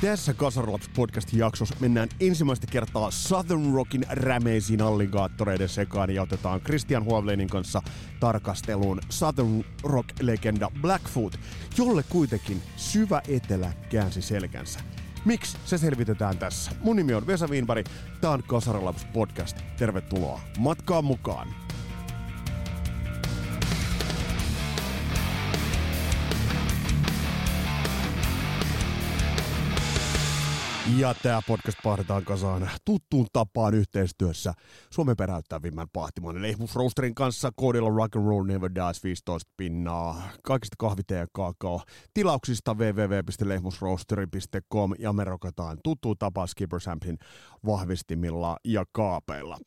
Tässä Kasarlaps podcast jaksossa mennään ensimmäistä kertaa Southern Rockin rämeisiin alligaattoreiden sekaan ja otetaan Christian Huovleinin kanssa tarkasteluun Southern Rock-legenda Blackfoot, jolle kuitenkin syvä etelä käänsi selkänsä. Miksi? Se selvitetään tässä. Mun nimi on Vesa Wienberg, tää on Kasarlaps podcast. Tervetuloa matkaan mukaan! Ja tämä podcast pahdetaan kasaan tuttuun tapaan yhteistyössä Suomen peräyttävimmän pahtimon Lehmus Roasterin kanssa koodilla Rock and Roll Never Dies 15 pinnaa. Kaikista kahvite ja kakao. Tilauksista www.lehmusroasteri.com ja me rokataan tuttuun tapaan Skipper Sampin vahvistimilla ja kaapeilla.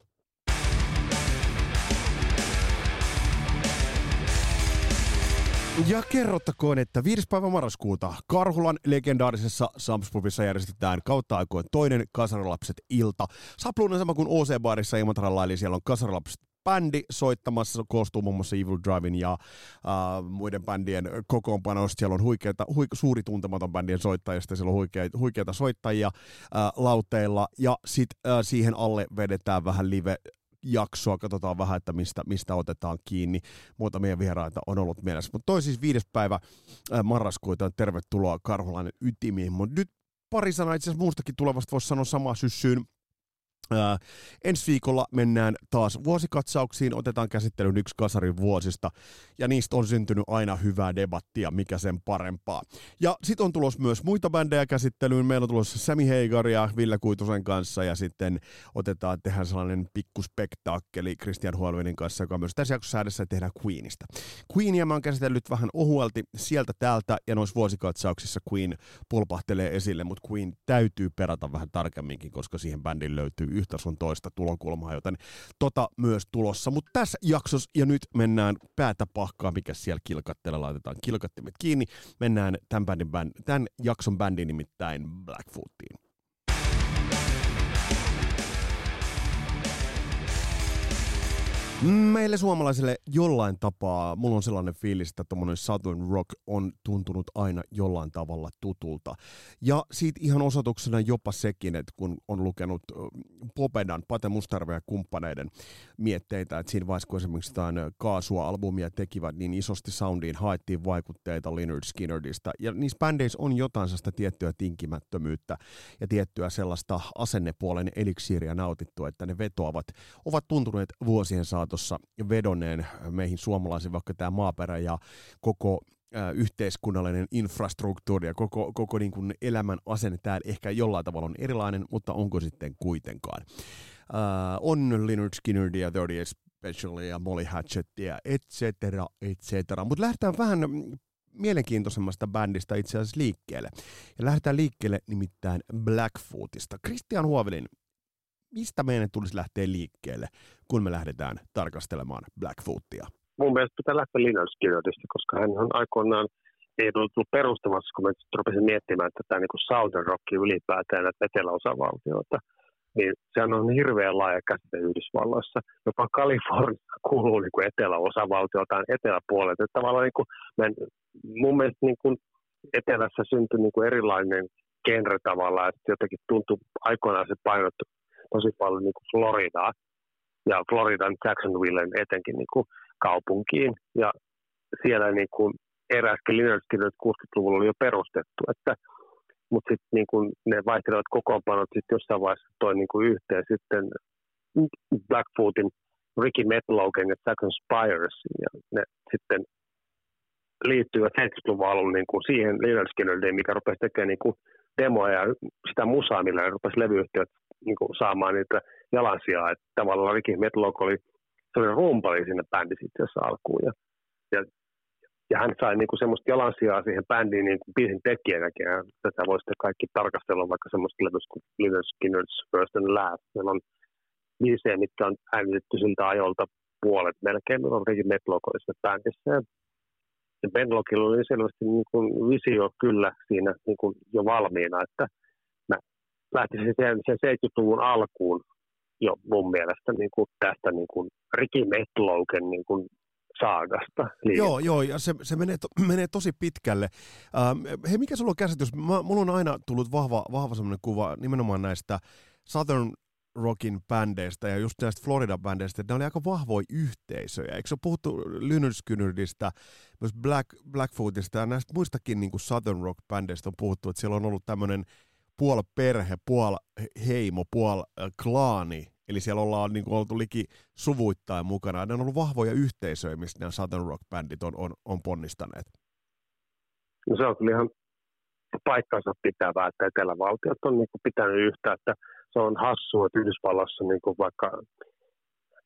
Ja kerrottakoon, että 5. päivä marraskuuta Karhulan legendaarisessa Samspubissa järjestetään kautta aikoin toinen Kasarilapset ilta. Sapluuna sama kuin OC-baarissa Imatralla, eli siellä on Kasarilapset bändi soittamassa, koostuu muun muassa Evil Drivin ja uh, muiden bändien kokoonpanoista. Siellä on huikeita, huike, suuri tuntematon bändien soittajista, siellä on huikeita, huikeita soittajia uh, lauteilla, ja sitten uh, siihen alle vedetään vähän live jaksoa, katsotaan vähän, että mistä, mistä otetaan kiinni. Muutamia vieraita on ollut mielessä. Mutta toi siis viides päivä marraskuuta, tervetuloa Karhulainen ytimiin. Mutta nyt pari sanaa itse asiassa muustakin tulevasta voisi sanoa samaa syssyyn. Ää, ensi viikolla mennään taas vuosikatsauksiin, otetaan käsittelyyn yksi kasarin vuosista, ja niistä on syntynyt aina hyvää debattia, mikä sen parempaa. Ja sitten on tulos myös muita bändejä käsittelyyn, meillä on tulossa Sami Heigaria Ville Kuitusen kanssa, ja sitten otetaan, tehdään sellainen pikkuspektaakkeli Christian Huolvinin kanssa, joka on myös tässä jaksossa säädessä tehdään Queenista. Queenia mä oon käsitellyt vähän ohuelti sieltä täältä, ja noissa vuosikatsauksissa Queen pulpahtelee esille, mutta Queen täytyy perata vähän tarkemminkin, koska siihen bändin löytyy yhtä sun toista tulokulmaa, joten tota myös tulossa. Mutta tässä jaksossa, ja nyt mennään päätä pahkaa, mikä siellä kilkattelee, laitetaan kilkattimet kiinni. Mennään tämän, bändin, bänd, tämän jakson bändin nimittäin Blackfootiin. Meille suomalaisille jollain tapaa, mulla on sellainen fiilis, että tuommoinen Southern Rock on tuntunut aina jollain tavalla tutulta. Ja siitä ihan osoituksena jopa sekin, että kun on lukenut Popedan, Pate Mustarve ja kumppaneiden mietteitä, että siinä vaiheessa kun esimerkiksi jotain kaasua-albumia tekivät, niin isosti soundiin haettiin vaikutteita Leonard Skinnerdista. Ja niissä bändeissä on jotain sellaista tiettyä tinkimättömyyttä ja tiettyä sellaista asennepuolen eliksiiriä nautittua, että ne vetoavat, ovat tuntuneet vuosien saatossa saatossa vedonneen meihin suomalaisiin, vaikka tämä maaperä ja koko yhteiskunnallinen infrastruktuuri ja koko, koko niin kuin elämän asenne täällä ehkä jollain tavalla on erilainen, mutta onko sitten kuitenkaan. Äh, on Leonard Skinnerdia, 30 Specialia Molly Hatchettia, et cetera, et cetera. Mutta lähdetään vähän mielenkiintoisemmasta bändistä itse asiassa liikkeelle. Ja lähdetään liikkeelle nimittäin Blackfootista. Christian Huovelin, mistä meidän tulisi lähteä liikkeelle, kun me lähdetään tarkastelemaan Blackfootia? Mun mielestä pitää lähteä Linus Skirotista, koska hän on aikoinaan ei tullut perustamassa, kun mä rupesin miettimään että tämä niin Southern Rock ylipäätään, että eteläosavaltioita, niin sehän on hirveän laaja käsite Yhdysvalloissa. Jopa Kalifornia kuuluu niin kuin eteläosavaltiotaan eteläpuolelle. Että tavallaan niin kuin, mä, mun mielestä niin kuin etelässä syntyi niin kuin erilainen genre tavallaan, että jotenkin tuntui aikoinaan se painottu tosi paljon niin Floridaa ja Floridan Jacksonvillen etenkin niin kuin kaupunkiin. Ja siellä niin kuin eräskin Linnardskin 60-luvulla oli jo perustettu, että mutta sitten niin kun ne vaihtelevat kokoonpanot sitten jossain vaiheessa toi niin kuin yhteen sitten Blackfootin Ricky Metlogan ja Sagan Spires, ja ne sitten liittyvät 70-luvun alulla niin kuin siihen Leonard mikä rupesi tekemään niin kuin demoja ja sitä musaa, millä ne rupesi levyyhtiöt niin kuin saamaan niitä jalansijaa. Että tavallaan Ricky Metlog oli sellainen rumpali sinne bändissä itse asiassa alkuun. Ja, ja, ja hän sai niin kuin semmoista jalansijaa siihen bändiin niin kuin biisin tekijänäkin. Ja tätä voi sitten kaikki tarkastella vaikka semmoista levystä kuin Little Skinner's First and Last. Meillä on biisejä, mitkä on äänitetty siltä ajolta puolet melkein. On Ricky Metlog oli siinä bändissä. Ja Ja Benlockilla oli selvästi niin kuin visio kyllä siinä niin kuin jo valmiina, että lähtisin sen, sen 70-luvun alkuun jo mun mielestä niin kuin tästä niin kuin Ricky Metloken niin kuin saagasta. Joo, joo, ja se, se menee, to, menee tosi pitkälle. Ähm, hei, mikä sulla on käsitys? Mä, mulla on aina tullut vahva, vahva semmoinen kuva nimenomaan näistä Southern rockin bändeistä ja just näistä Florida-bändeistä, että ne oli aika vahvoja yhteisöjä. Eikö se ole puhuttu Lynyrd myös Black, Blackfootista ja näistä muistakin niin kuin Southern rock-bändeistä on puhuttu, että siellä on ollut tämmöinen puol perhe, puol heimo, puol klaani, eli siellä ollaan niin kuin oltu liki suvuittain mukana. Ne on ollut vahvoja yhteisöjä, mistä nämä Southern rock-bändit on, on, on ponnistaneet. No se on kyllä ihan paikkansa pitävää, että etelävaltiot on niin kuin pitänyt yhtä, että se on hassua, että Yhdysvallassa niin kuin vaikka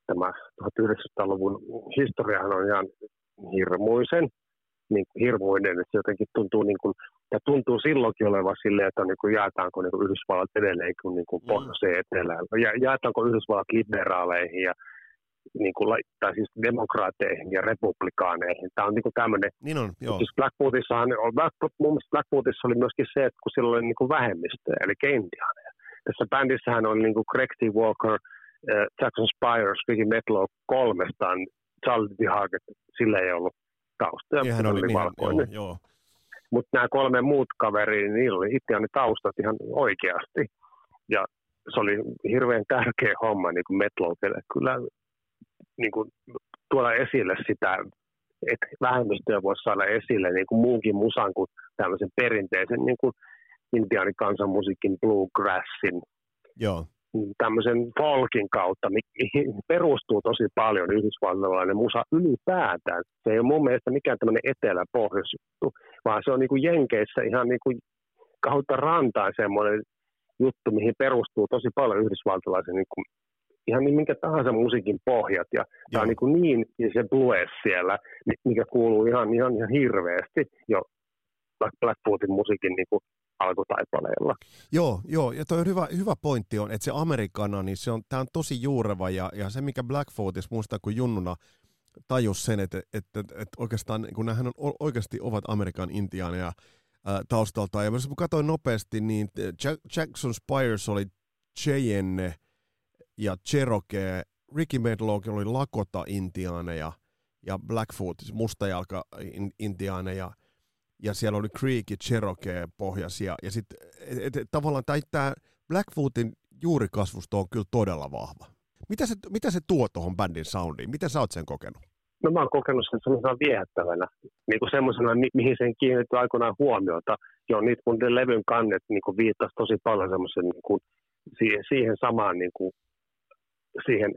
tämä 1900-luvun historiahan on ihan hirmuisen niin kuin hirmuinen, että se jotenkin tuntuu, niin kuin, ja tuntuu silloinkin olevan silleen, että niin kuin, jaetaanko niin kuin Yhdysvallat edelleen niin kuin mm. pohjoiseen etelään, ja jaetaanko Yhdysvallat liberaaleihin ja niin kuin, tai siis demokraateihin ja republikaaneihin. Tämä on niin kuin tämmöinen, niin on, joo. Siis Blackfootissahan, Black, mun mielestä Blackfootissa oli myöskin se, että kun sillä oli niin kuin vähemmistö, eli indiaaneja. Tässä bändissähän on niin kuin Greg T. Walker, äh, Jackson Spires, Ricky Metlow kolmestaan, Charlie D. Sillä ei ollut tausta. Niin hän oli, oli valkoinen. Joo, joo. Mutta nämä kolme muut kaveria, niin niillä oli itseäni taustat ihan oikeasti. Ja se oli hirveän tärkeä homma niin kuin Metlowille. Kyllä niin kuin, tuoda esille sitä, että vähemmistöä voisi saada esille niin kuin muunkin musan kuin tämmöisen perinteisen niin kuin intiaanikansanmusiikin bluegrassin. Joo tämmöisen folkin kautta, mihin perustuu tosi paljon yhdysvaltalainen musa ylipäätään. Se ei ole mun mielestä mikään tämmöinen etelä-pohjoisjuttu, vaan se on niin kuin Jenkeissä ihan niin kuin kautta rantaan semmoinen juttu, mihin perustuu tosi paljon yhdysvaltalaisen niin kuin, ihan niin minkä tahansa musiikin pohjat. Ja tämä on niin, kuin niin ja se blues siellä, mikä kuuluu ihan, ihan, ihan hirveästi jo Blackfootin musiikin niin kuin alkutaipaleella. Joo, joo, ja toi on hyvä, hyvä pointti on, että se amerikana, niin se on, tämä on tosi juureva, ja, ja se mikä Blackfootis, muistaa kun junnuna tajus sen, että, että, että, että oikeastaan, kun nämähän on, oikeasti ovat Amerikan intiaaneja taustalta, ja jos katsoin nopeasti, niin Jack, Jackson Spires oli Cheyenne ja Cherokee, Ricky Medlock oli Lakota-intiaaneja, ja Blackfoot, mustajalka-intiaaneja, ja siellä oli ja Cherokee pohjaisia. Ja sitten tavallaan tämä Blackfootin juurikasvusto on kyllä todella vahva. Mitä se, mitä se tuo tuohon bändin soundiin? Miten sä oot sen kokenut? No mä oon kokenut sen semmoisena viehättävänä, niin kuin semmoisena, mi- mihin sen kiinnittyi aikoinaan huomiota. Joo, niitä ne levyn kannet niin kuin viittasi tosi paljon semmoisen niin kuin, siihen, siihen samaan niin kuin, siihen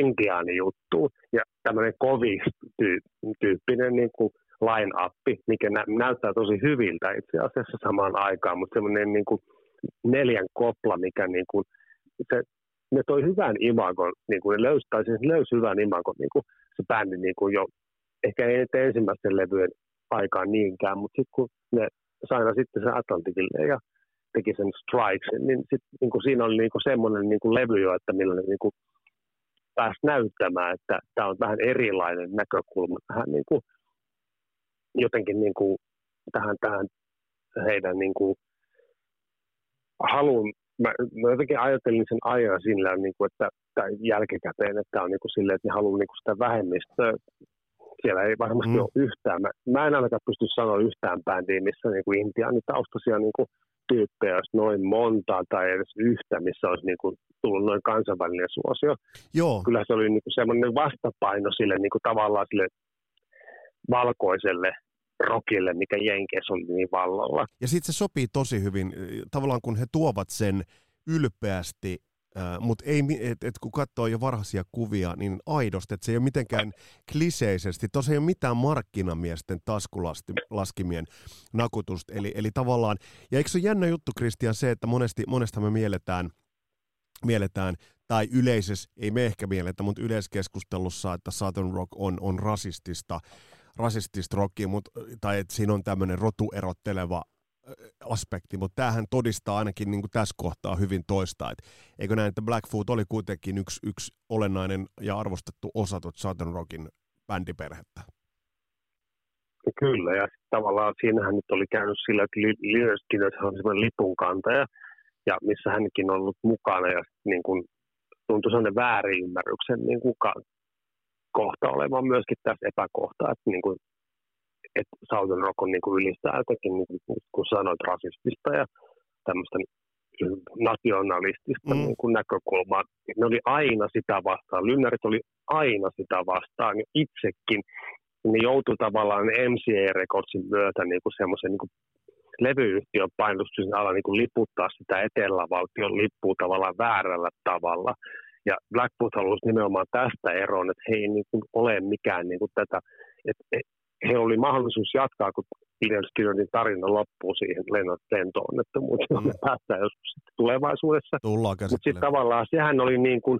intiaanijuttuun. Ja tämmöinen kovistyyppinen niin kuin, line-appi, mikä nä- näyttää tosi hyviltä itse asiassa samaan aikaan, mutta semmoinen niin kuin neljän kopla, mikä niin kuin, se, ne toi hyvän imagon, niin kuin ne löysi, tai siis löysi hyvän imagon niin kuin se bändi niin kuin jo, ehkä ei ensimmäisten levyjen aikaan niinkään, mutta sitten kun ne saina sitten sen Atlantikille ja teki sen Strikesin, niin, sit, niin kuin siinä oli niin kuin semmoinen niin kuin levy jo, että millä ne niin kuin pääsi näyttämään, että tämä on vähän erilainen näkökulma tähän niin kuin jotenkin niin kuin tähän, tähän heidän niin kuin haluun, mä, mä jotenkin ajattelin sen ajan sillä, niin kuin, että tai jälkikäteen, että on niin kuin silleen, että ne haluaa niin kuin sitä vähemmistöä. Siellä ei varmasti mm. ole yhtään. Mä, mä en ainakaan pysty sanoa yhtään bändiä, missä niin kuin intiaanitaustaisia niin kuin tyyppejä olisi noin monta tai edes yhtä, missä olisi niin kuin tullut noin kansainvälinen suosio. Joo. Kyllä se oli niin kuin semmoinen vastapaino sille niin kuin tavallaan sille valkoiselle rockille, mikä Jenkeissä on niin vallalla. Ja sitten se sopii tosi hyvin, tavallaan kun he tuovat sen ylpeästi mutta ei, et, et kun katsoo jo varhaisia kuvia, niin aidosti, että se ei ole mitenkään kliseisesti, tuossa ei ole mitään markkinamiesten taskulaskimien nakutusta, eli, eli tavallaan, ja eikö se ole jännä juttu, Kristian, se, että monesti, monesta me mielletään, mielletään tai yleisessä, ei me ehkä mielletä, mutta yleiskeskustelussa, että Southern Rock on, on rasistista, rasistista rockia, mutta, tai että siinä on tämmöinen rotuerotteleva aspekti, mutta tämähän todistaa ainakin niin kuin tässä kohtaa hyvin toista, että eikö näin, että Blackfoot oli kuitenkin yksi, yksi olennainen ja arvostettu osa tuota Southern Rockin bändiperhettä? Kyllä, ja tavallaan siinähän nyt oli käynyt sillä, että Lillerskin on semmoinen lipunkantaja, ja missä hänkin on ollut mukana, ja niin kuin tuntui sellainen väärinymmärryksen niin kuin kohta olevan myöskin tässä epäkohta, että, niin kuin, että Southern Rock on niin kuin ylistää jotenkin, niin kuin, kun sanoit, rasistista ja tämmöistä nationalistista mm. niin kuin näkökulmaa. Ne oli aina sitä vastaan. Lynnärit oli aina sitä vastaan. Itsekin ne joutui tavallaan MCA Recordsin myötä niin kuin semmoisen niin kuin levyyhtiön painostuksen alla niin kuin liputtaa sitä etelävaltion lippua tavallaan väärällä tavalla. Ja Blackfoot halusi nimenomaan tästä eroon, että he ei niin kuin ole mikään niin kuin tätä, että he oli mahdollisuus jatkaa, kun Gideon Skirronin tarina loppuu siihen lentoonnettomuuteen. Mm. Me päästään joskus tulevaisuudessa. Mutta sitten tavallaan sehän oli niin kuin,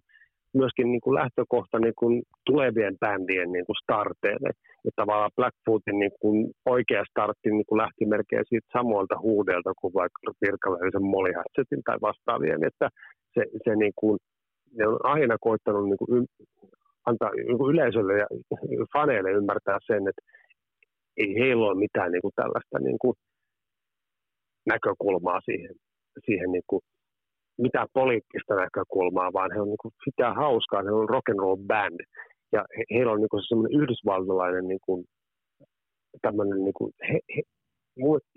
myöskin niin kuin lähtökohta niin kuin tulevien bändien niin kuin starteille. Ja tavallaan Blackfootin niin kuin oikea startti niin kuin lähti melkein siitä samoilta huudelta kuin vaikka virkaväisen Molly Hatchetin tai vastaavien. Että se, se niin kuin, ne on aina koittanut niin kuin antaa niin kuin yleisölle ja faneille ymmärtää sen, että ei heillä ole mitään niin kuin tällaista niin kuin näkökulmaa siihen, siihen niin kuin, mitään poliittista näkökulmaa, vaan he on niin kuin, sitä hauskaa, he on rock and roll band. Ja he, heillä on niin semmoinen yhdysvaltalainen niin kuin, tämmöinen, niin kuin, he, he,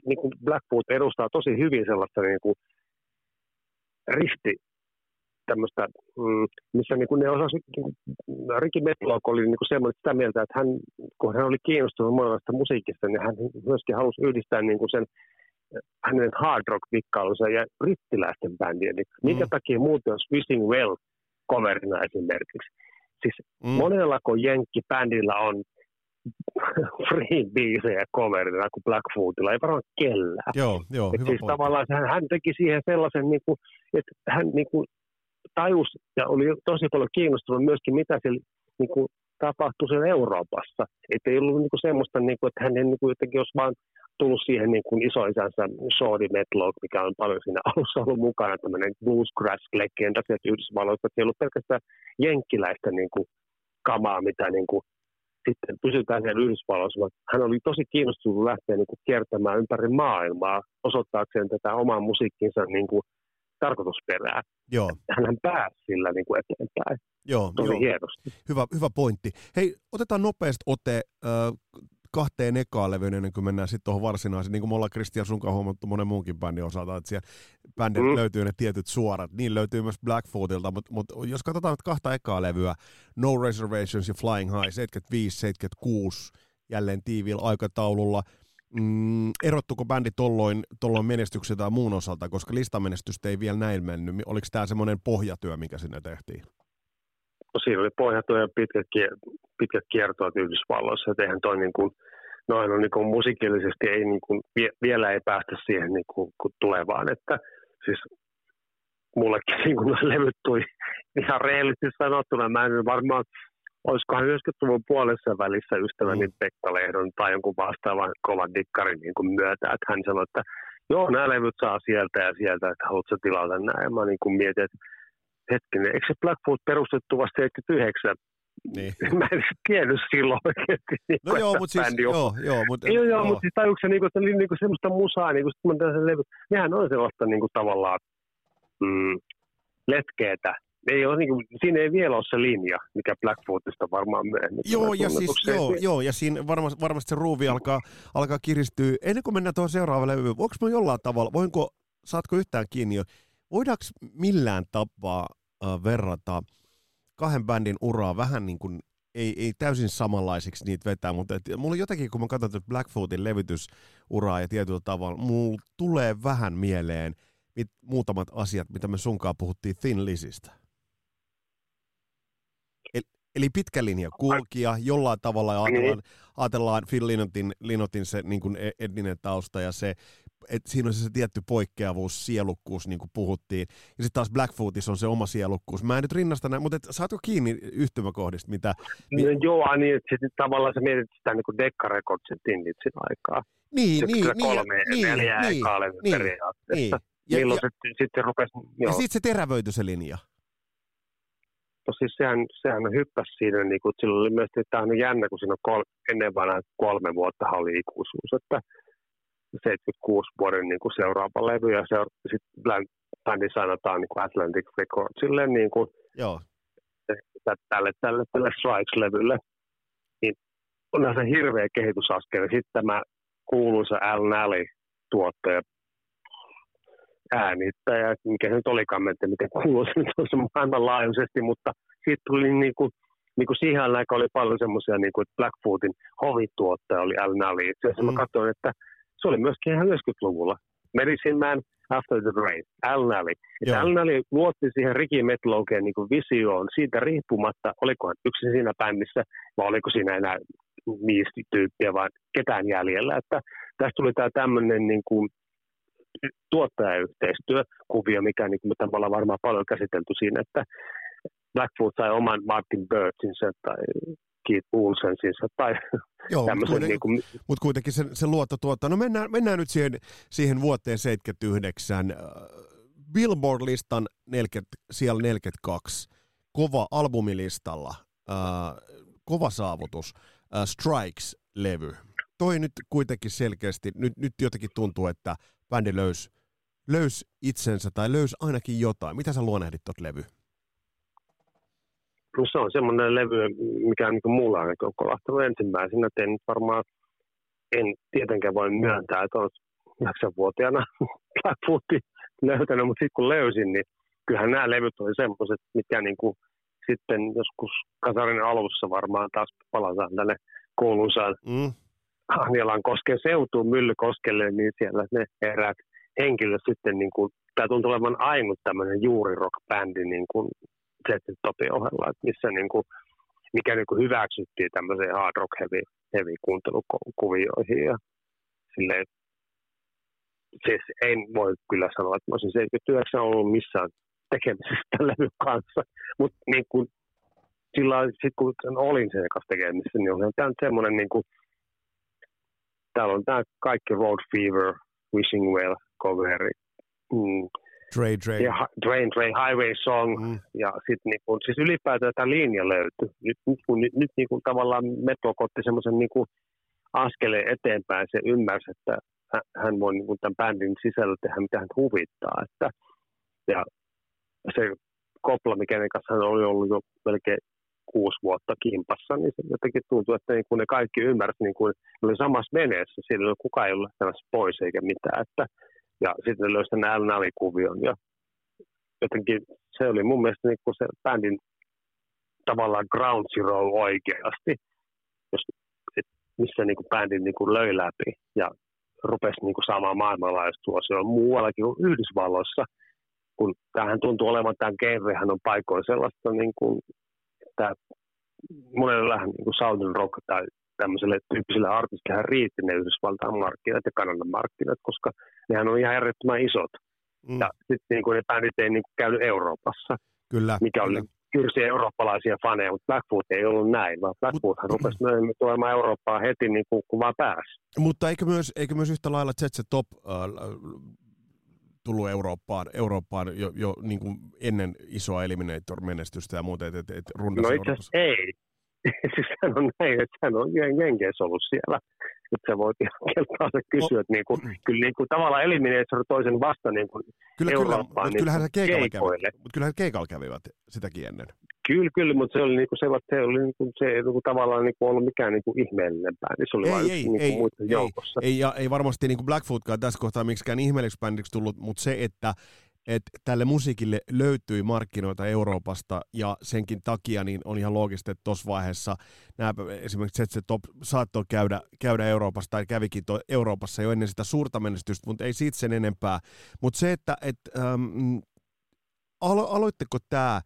niin kuin Blackfoot edustaa tosi hyvin sellaista niin kuin, risti tämmöistä, mm, missä niin kuin ne osasi, niin Ricky Metlock oli niin kuin semmoinen sitä mieltä, että hän, kun hän oli kiinnostunut monenlaista musiikista, niin hän myöskin halusi yhdistää niin kuin sen hänen hard rock vikkailunsa ja brittiläisten bändien. Niin mm. Minkä takia muuten on Wishing Well coverina esimerkiksi? Siis mm. monellako Jenkki-bändillä on free biisejä coverina kuin Blackfootilla, ei varmaan kellään. Joo, joo, hyvä siis tavallaan hän, hän teki siihen sellaisen, niin kuin, että hän niin kuin, tajus ja oli tosi paljon kiinnostunut myöskin, mitä siellä niin kuin, tapahtui siellä Euroopassa. Että ei ollut niin kuin semmoista, niin kuin, että hän niin kuin, jotenkin olisi vaan tullut siihen niin kuin isoisänsä Shorty Metlock, mikä on paljon siinä alussa ollut mukana, tämmöinen bluesgrass-legenda sieltä Yhdysvalloista. Että ei ollut pelkästään jenkkiläistä niin kuin, kamaa, mitä niin kuin, sitten pysytään siellä Yhdysvalloissa. Hän oli tosi kiinnostunut lähteä niin kuin, kiertämään ympäri maailmaa osoittaakseen tätä omaa musiikkinsa niin kuin, tarkoitusperää. Joo. Hän pääsi sillä niin kuin eteenpäin. Joo, Tosi joo. hienosti. Hyvä, hyvä pointti. Hei, otetaan nopeasti ote äh, kahteen ekaan levyyn ennen kuin mennään sitten tuohon varsinaiseen. Niin kuin me ollaan Kristian sunkaan huomattu monen muunkin bändin osalta, että siellä bändit mm. löytyy ne tietyt suorat. Niin löytyy myös Blackfootilta, mutta, mutta jos katsotaan nyt kahta ekaa levyä, No Reservations ja Flying High, 75-76, jälleen tiiviillä aikataululla – Mm, erottuko bändi tolloin, tolloin menestyksen tai muun osalta, koska listamenestystä ei vielä näin mennyt? Oliko tämä semmoinen pohjatyö, mikä sinne tehtiin? No, siinä oli pohjatyö ja pitkät, pitkät kiertoat Yhdysvalloissa, että eihän toi niin kuin, noin on niin kuin musiikillisesti ei niin kuin, vielä ei päästä siihen niin kuin, kuin tulevaan, että siis mullekin niin kuin levyt tuli ihan reellisesti sanottuna, mä en varmaan olisikohan 90-luvun puolessa välissä ystäväni mm. Pekka Lehdon tai jonkun vastaavan kovan dikkarin niin kuin myötä, että hän sanoi, että joo, nämä levyt saa sieltä ja sieltä, että haluatko tilata nämä. Ja mä niin kuin mietin, että hetkinen, eikö se Blackfoot perustettu vasta 79? Niin. mä en tiennyt silloin oikeasti. Niin no joo, mutta siis, joo, joo, mutta... Joo, joo, mutta siis tajuuko se, niin kuin, että oli niin kuin semmoista musaa, niin kuin, kun mä levy, nehän on sellaista niin kuin, tavallaan mm, letkeetä, ei ole, niin kuin, siinä ei vielä ole se linja, mikä Blackfootista varmaan myöhemmin. Joo, ja, siis, joo, joo, ja siinä varmasti, varmasti se ruuvi alkaa, alkaa kiristyä. Ennen kuin mennään tuohon seuraavalle levyyn, mä jollain tavalla, voinko, saatko yhtään kiinni jo, voidaanko millään tapaa äh, verrata kahden bändin uraa vähän niin kuin ei, ei täysin samanlaisiksi niitä vetää, mutta et, mulla jotenkin, kun mä katson Blackfootin levytysuraa ja tietyllä tavalla, mulla tulee vähän mieleen mit, muutamat asiat, mitä me sunkaan puhuttiin Thin Lizistä. Eli pitkä linja kulkija, jollain tavalla niin. ajatellaan, ajatellaan Phil Linotin, Linotin se niin kuin e-, etninen tausta ja se, että siinä on se, se tietty poikkeavuus, sielukkuus, niin kuin puhuttiin. Ja sitten taas Blackfootis on se oma sielukkuus. Mä en nyt rinnasta näin, mutta et, saatko kiinni yhtymäkohdista? Mitä, no, mi- joo, niin, että sitten tavallaan sä mietit sitä niin kuin Decca Recordsin Tinditsin aikaa. Niin, niin, niin, kolme, niin, neljä niin, niin, periaatteessa. Niin. Ja, ja, Milloin ja, se sitten rupesi... Ja sitten se terävöity se linja. Siis sehän, sehän hyppäsi siinä, niin kuin, sillä oli myös, että tämä on jännä, kun siinä on kol, ennen vanha kolme vuotta oli ikuisuus, että 76 vuoden niin kuin seuraava levy ja seura- sitten bändi sanotaan niin kuin Atlantic Recordsille niin kuin, Joo. tälle, tälle, tälle Strikes-levylle. Niin onhan se hirveä kehitysaskel. Sitten tämä kuuluisa Al Nally tuottaja äänittäjä, mikä se nyt olikaan, että miten kuuluu se nyt maailmanlaajuisesti, mutta siitä tuli niin kuin, niin kuin siihen aikaan oli paljon semmoisia, niin kuin, että Blackfootin hovituottaja oli Al Nally. Itse asiassa mm. mä katsoin, että se oli myöskin ihan 90-luvulla. Medicine Man, After the Rain, Al Nally. Al Nally luotti siihen Ricky Metlogeen niin visioon siitä riippumatta, olikohan yksin siinä bändissä, vai oliko siinä enää viisi tyyppiä, vai ketään jäljellä. Että tästä tuli tämä tämmöinen niin kuin tuottajayhteistyökuvio, mikä niin kuin me ollaan varmaan paljon käsitelty siinä, että Blackfoot sai oman Martin Birchinsa tai Keith Poulsensinsa tai Joo, tämmöisen. Mutta niin kuin... mut kuitenkin se, se luotto tuottaa. No mennään, mennään nyt siihen, siihen vuoteen 79. Äh, Billboard-listan 40, siellä 42, kova albumilistalla, äh, kova saavutus, äh, Strikes-levy. Toi nyt kuitenkin selkeästi, nyt, nyt jotenkin tuntuu, että bändi löysi löys itsensä tai löysi ainakin jotain. Mitä sä luonnehdit tuot levy? No se on semmoinen levy, mikä on niin mulla ainakin on kolahtanut ensimmäisenä. En varmaan, en tietenkään voi myöntää, että olen yhdeksänvuotiaana Blackfootin löytänyt, mutta sitten kun löysin, niin kyllähän nämä levyt oli semmoiset, mitkä niin kuin sitten joskus kasarin alussa varmaan taas palataan tänne koulunsaan mm. Ahnialan koskeen seutuun Myllykoskelle, niin siellä ne eräät henkilöt sitten, niin kuin, tämä tuntuu olevan ainut tämmöinen juurirock-bändi niin kuin Topin ohella, että missä niin kuin, mikä niin kuin hyväksyttiin tämmöiseen hard rock heavy, heavy kuuntelukuvioihin ja silleen, siis en voi kyllä sanoa, että mä olisin 79 ollut missään tekemisissä levyn kanssa, mutta niin kuin, sillä sit kun olin sen kanssa tekemisissä, niin oli tämä semmoinen niin kuin, täällä on tämä kaikki Road Fever, Wishing Well, coveri, mm, Dre, Dre. Ja Dre, Dre, Highway Song. Mm. Ja sitten niinku, siis ylipäätään tämä linja löytyi. Nyt, nyt, nyt, nyt niinku tavallaan Meto otti semmoisen niinku askeleen eteenpäin. Se ymmärsi, että hän voi niinku tämän bändin sisällä tehdä mitä hän huvittaa. Että, ja se kopla, mikä kanssa hän oli ollut jo melkein kuusi vuotta kimpassa, niin se jotenkin tuntuu, että niin kuin ne kaikki ymmärsivät, niin kuin ne oli samassa veneessä, siellä ei kukaan ei ollut pois eikä mitään, että, ja sitten ne löysi tämän L-navikuvion, ja jotenkin se oli mun mielestä niin kuin se bändin tavallaan ground zero oikeasti, jos, et, missä niin kuin bändin niin kuin löi läpi, ja rupesi niin kuin saamaan on muuallakin kuin Yhdysvalloissa, kun tämähän tuntuu olevan, tämän genrehän on paikoin sellaista niin kuin että monelle vähän niin kuin Southern Rock tai tämmöiselle tyyppiselle artistille riitti ne Yhdysvaltain markkinat ja Kanadan markkinat, koska nehän on ihan järjettömän isot. Mm. Ja sitten niin ne bändit ei niin kuin käynyt Euroopassa, kyllä, mikä kyllä. oli kyrsi eurooppalaisia faneja, mutta Blackfoot ei ollut näin, vaan Blackfoothan rupesi myöhemmin tulemaan Eurooppaan heti niin kuin, kun vaan pääsi. Mutta eikö myös, eikö myös yhtä lailla ZZ Top äh, tullut Eurooppaan, Eurooppaan jo, jo niin kuin ennen isoa Eliminator-menestystä ja muuta, että et, et No itse asiassa ei. siis sehän on näin, että hän on Jenkeissä ollut siellä. Että sä voit ihan kysyä, no, että niin kuin, kyllä niin kuin, tavallaan Eliminator toisen vasta niin kuin kyllä, Eurooppaan kyllä, niin kyllähän se keikalla kävi, mutta kyllähän keikalla kävivät sitäkin ennen. Kyllä, kyllä, mutta se oli, niinku, se, se oli niinku, se ei niinku, tavallaan niinku, ollut mikään niinku, ihmeellinen bändi. Se oli ei, vain ei, niinku, ei, muiden ei, joukossa. Ei, ja ei varmasti niinku Blackfootkaan tässä kohtaa miksikään ihmeelliseksi bändiksi tullut, mutta se, että et tälle musiikille löytyi markkinoita Euroopasta ja senkin takia niin on ihan loogista, että tuossa vaiheessa nämä, esimerkiksi se Top saattoi käydä, käydä Euroopassa tai kävikin to, Euroopassa jo ennen sitä suurta menestystä, mutta ei siitä sen enempää. Mutta se, että et, ähm, alo, aloitteko tämä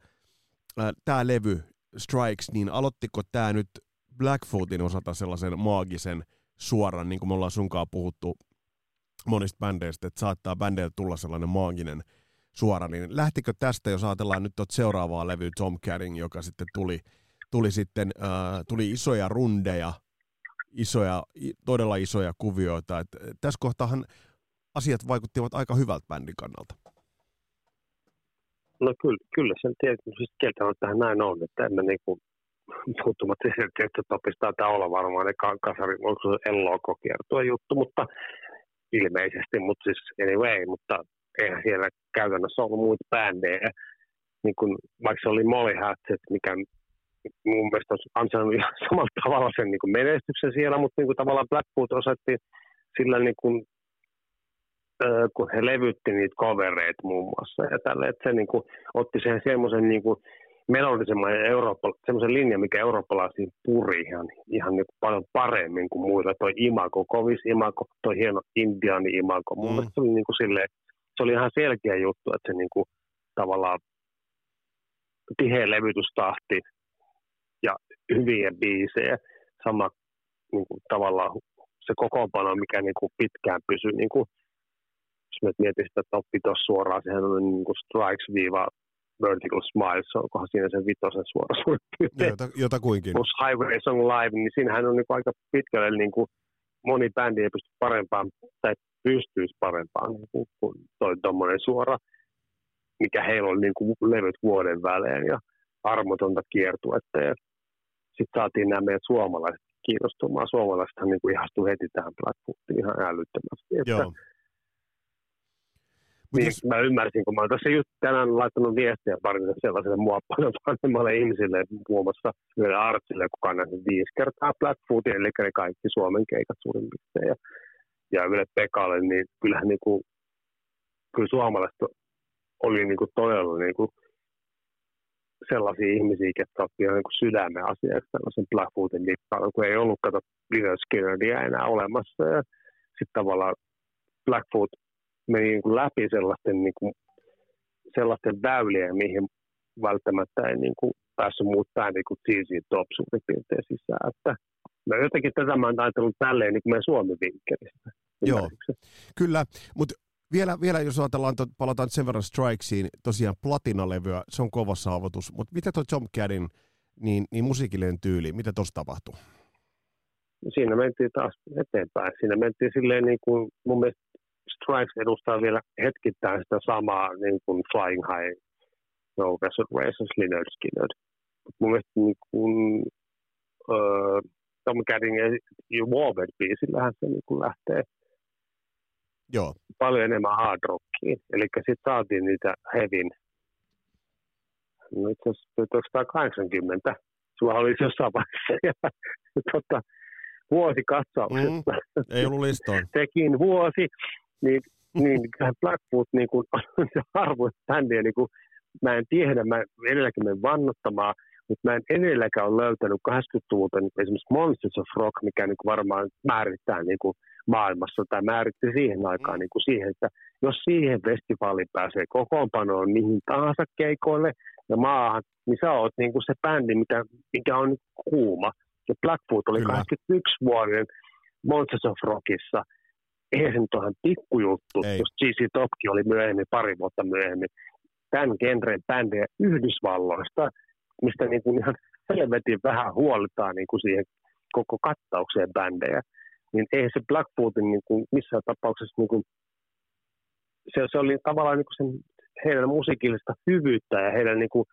tämä levy Strikes, niin aloittiko tämä nyt Blackfootin osalta sellaisen maagisen suoran, niin kuin me ollaan sunkaan puhuttu monista bändeistä, että saattaa bändeiltä tulla sellainen maaginen suora, niin lähtikö tästä, jos ajatellaan nyt tuota seuraavaa levyä Tom Caring, joka sitten tuli, tuli sitten, äh, tuli isoja rundeja, isoja, todella isoja kuvioita, että tässä kohtaahan asiat vaikuttivat aika hyvältä bändin kannalta. No kyllä, kyllä sen tietysti kieltämättä näin on, että emme niin kuin puuttumatta siihen, että topista tämä olla varmaan ne kasari, onko se Elloko kiertua juttu, mutta ilmeisesti, mutta siis anyway, mutta eihän siellä käytännössä ollut muita bändejä. Niin kun, vaikka se oli Molly Hatchet, mikä mun mielestä olisi ansainnut ihan samalla tavalla sen niin kuin menestyksen siellä, mutta niin kuin tavallaan Blackwood osoitti sillä niin kuin, kun he levytti niitä covereita muun muassa ja tälle, että se niin kuin, otti sen semmoisen niin kuin, melodisemman ja Eurooppa, semmoisen linjan, mikä eurooppalaisiin puri ihan, ihan niin paljon paremmin kuin muilla. Toi imago, kovis imago, toi hieno indiani imago. Mun mm. mielestä se oli, niin kuin silleen, se oli ihan selkeä juttu, että se niin kuin, tavallaan tiheä levytystahti ja hyviä biisejä, sama niin kuin, tavallaan se kokoonpano, mikä niin kuin, pitkään pysyy, niin kuin, me mietin sitä toppi tuossa suoraan, on niin kuin strikes-viiva Vertical Smiles, onkohan siinä se vitosen suora jota, jota kuinkin. Plus Highway Song Live, niin siinähän on niin kuin aika pitkälle niin kuin moni bändi ei pysty parempaan, tai pystyisi parempaan niin kuin, kuin toi tuommoinen suora, mikä heillä on niin kuin levyt vuoden välein ja armotonta kiertuetta. Ja sitten saatiin nämä meidän suomalaiset kiinnostumaan. Suomalaisethan niin kuin ihastui heti tähän Blackfootiin ihan älyttömästi. Että Joo niin, mä ymmärsin, kun mä olen tässä just tänään laittanut viestiä parille sellaiselle mua paljon vanhemmalle ihmisille, muun muassa yhdelle Artsille, joka on viisi kertaa Blackfoot, eli ne kaikki Suomen keikat suurin piirtein. Ja, ja Yle Pekalle, niin kyllähän niin kuin, kyllä suomalaiset oli niin kuin todella niin kuin sellaisia ihmisiä, jotka otti niin kuin sydämen asiaksi tällaisen Blackfootin liikkaan, kun ei ollut kato Lynyrd Skinneria enää olemassa. Ja sitten tavallaan Blackfoot meni niin kuin läpi sellaisten, niin kuin, sellaisten väylien, mihin välttämättä ei niin kuin päässyt muut bändit kuin TC Top suurin piirtein sisään. Että mä jotenkin tätä mä oon ajatellut tälleen niin kuin meidän Suomi-vinkkelistä. Joo, kyllä, mutta vielä, vielä jos ajatellaan, palataan sen verran Strikesiin, tosiaan platinalevyä, se on kova saavutus, mutta mitä tuo Tom Cadin niin, niin musiikillinen tyyli, mitä tuossa tapahtuu? Siinä mentiin taas eteenpäin. Siinä mentiin silleen niin kuin mun mielestä Strikes edustaa vielä hetkittäin sitä samaa niin kuin Flying High, No Reservations, Lynyrd Skynyrd. Mun mielestä niin kuin, uh, Tom ja Warbeard-biisillähän se niin kuin lähtee Joo. paljon enemmän hard rockiin. Eli sitten saatiin niitä Hevin, no itse asiassa 1980, sulla oli jossain vaiheessa ja, tota, vuosikatsauksesta. Mm, ei ollut listoon. Tekin vuosi niin, niin Blackfoot niin kuin, on se bändiä, niin kuin, mä en tiedä, mä edelläkin menen vannottamaan, mutta mä en edelläkään ole löytänyt 80-luvulta niin esimerkiksi Monsters of Rock, mikä niin varmaan määrittää niin kuin maailmassa tai määritti siihen aikaan niin kuin siihen, että jos siihen festivaaliin pääsee kokoonpanoon mihin tahansa keikoille ja maahan, niin sä oot niin kuin se bändi, mikä, mikä on kuuma. Ja Blackfoot oli Kyllä. 81 vuoden Monsters of Rockissa – eihän se nyt ole pikkujuttu, Ei. jos GC Topki oli myöhemmin, pari vuotta myöhemmin, tämän genren bändejä Yhdysvalloista, mistä niin kuin ihan helvetin vähän huolitaan niin kuin siihen koko kattaukseen bändejä, niin ei se Blackfootin niin kuin missään tapauksessa, niin kuin, se, se oli tavallaan niin kuin sen, heidän musiikillista hyvyyttä ja heidän niin kuin,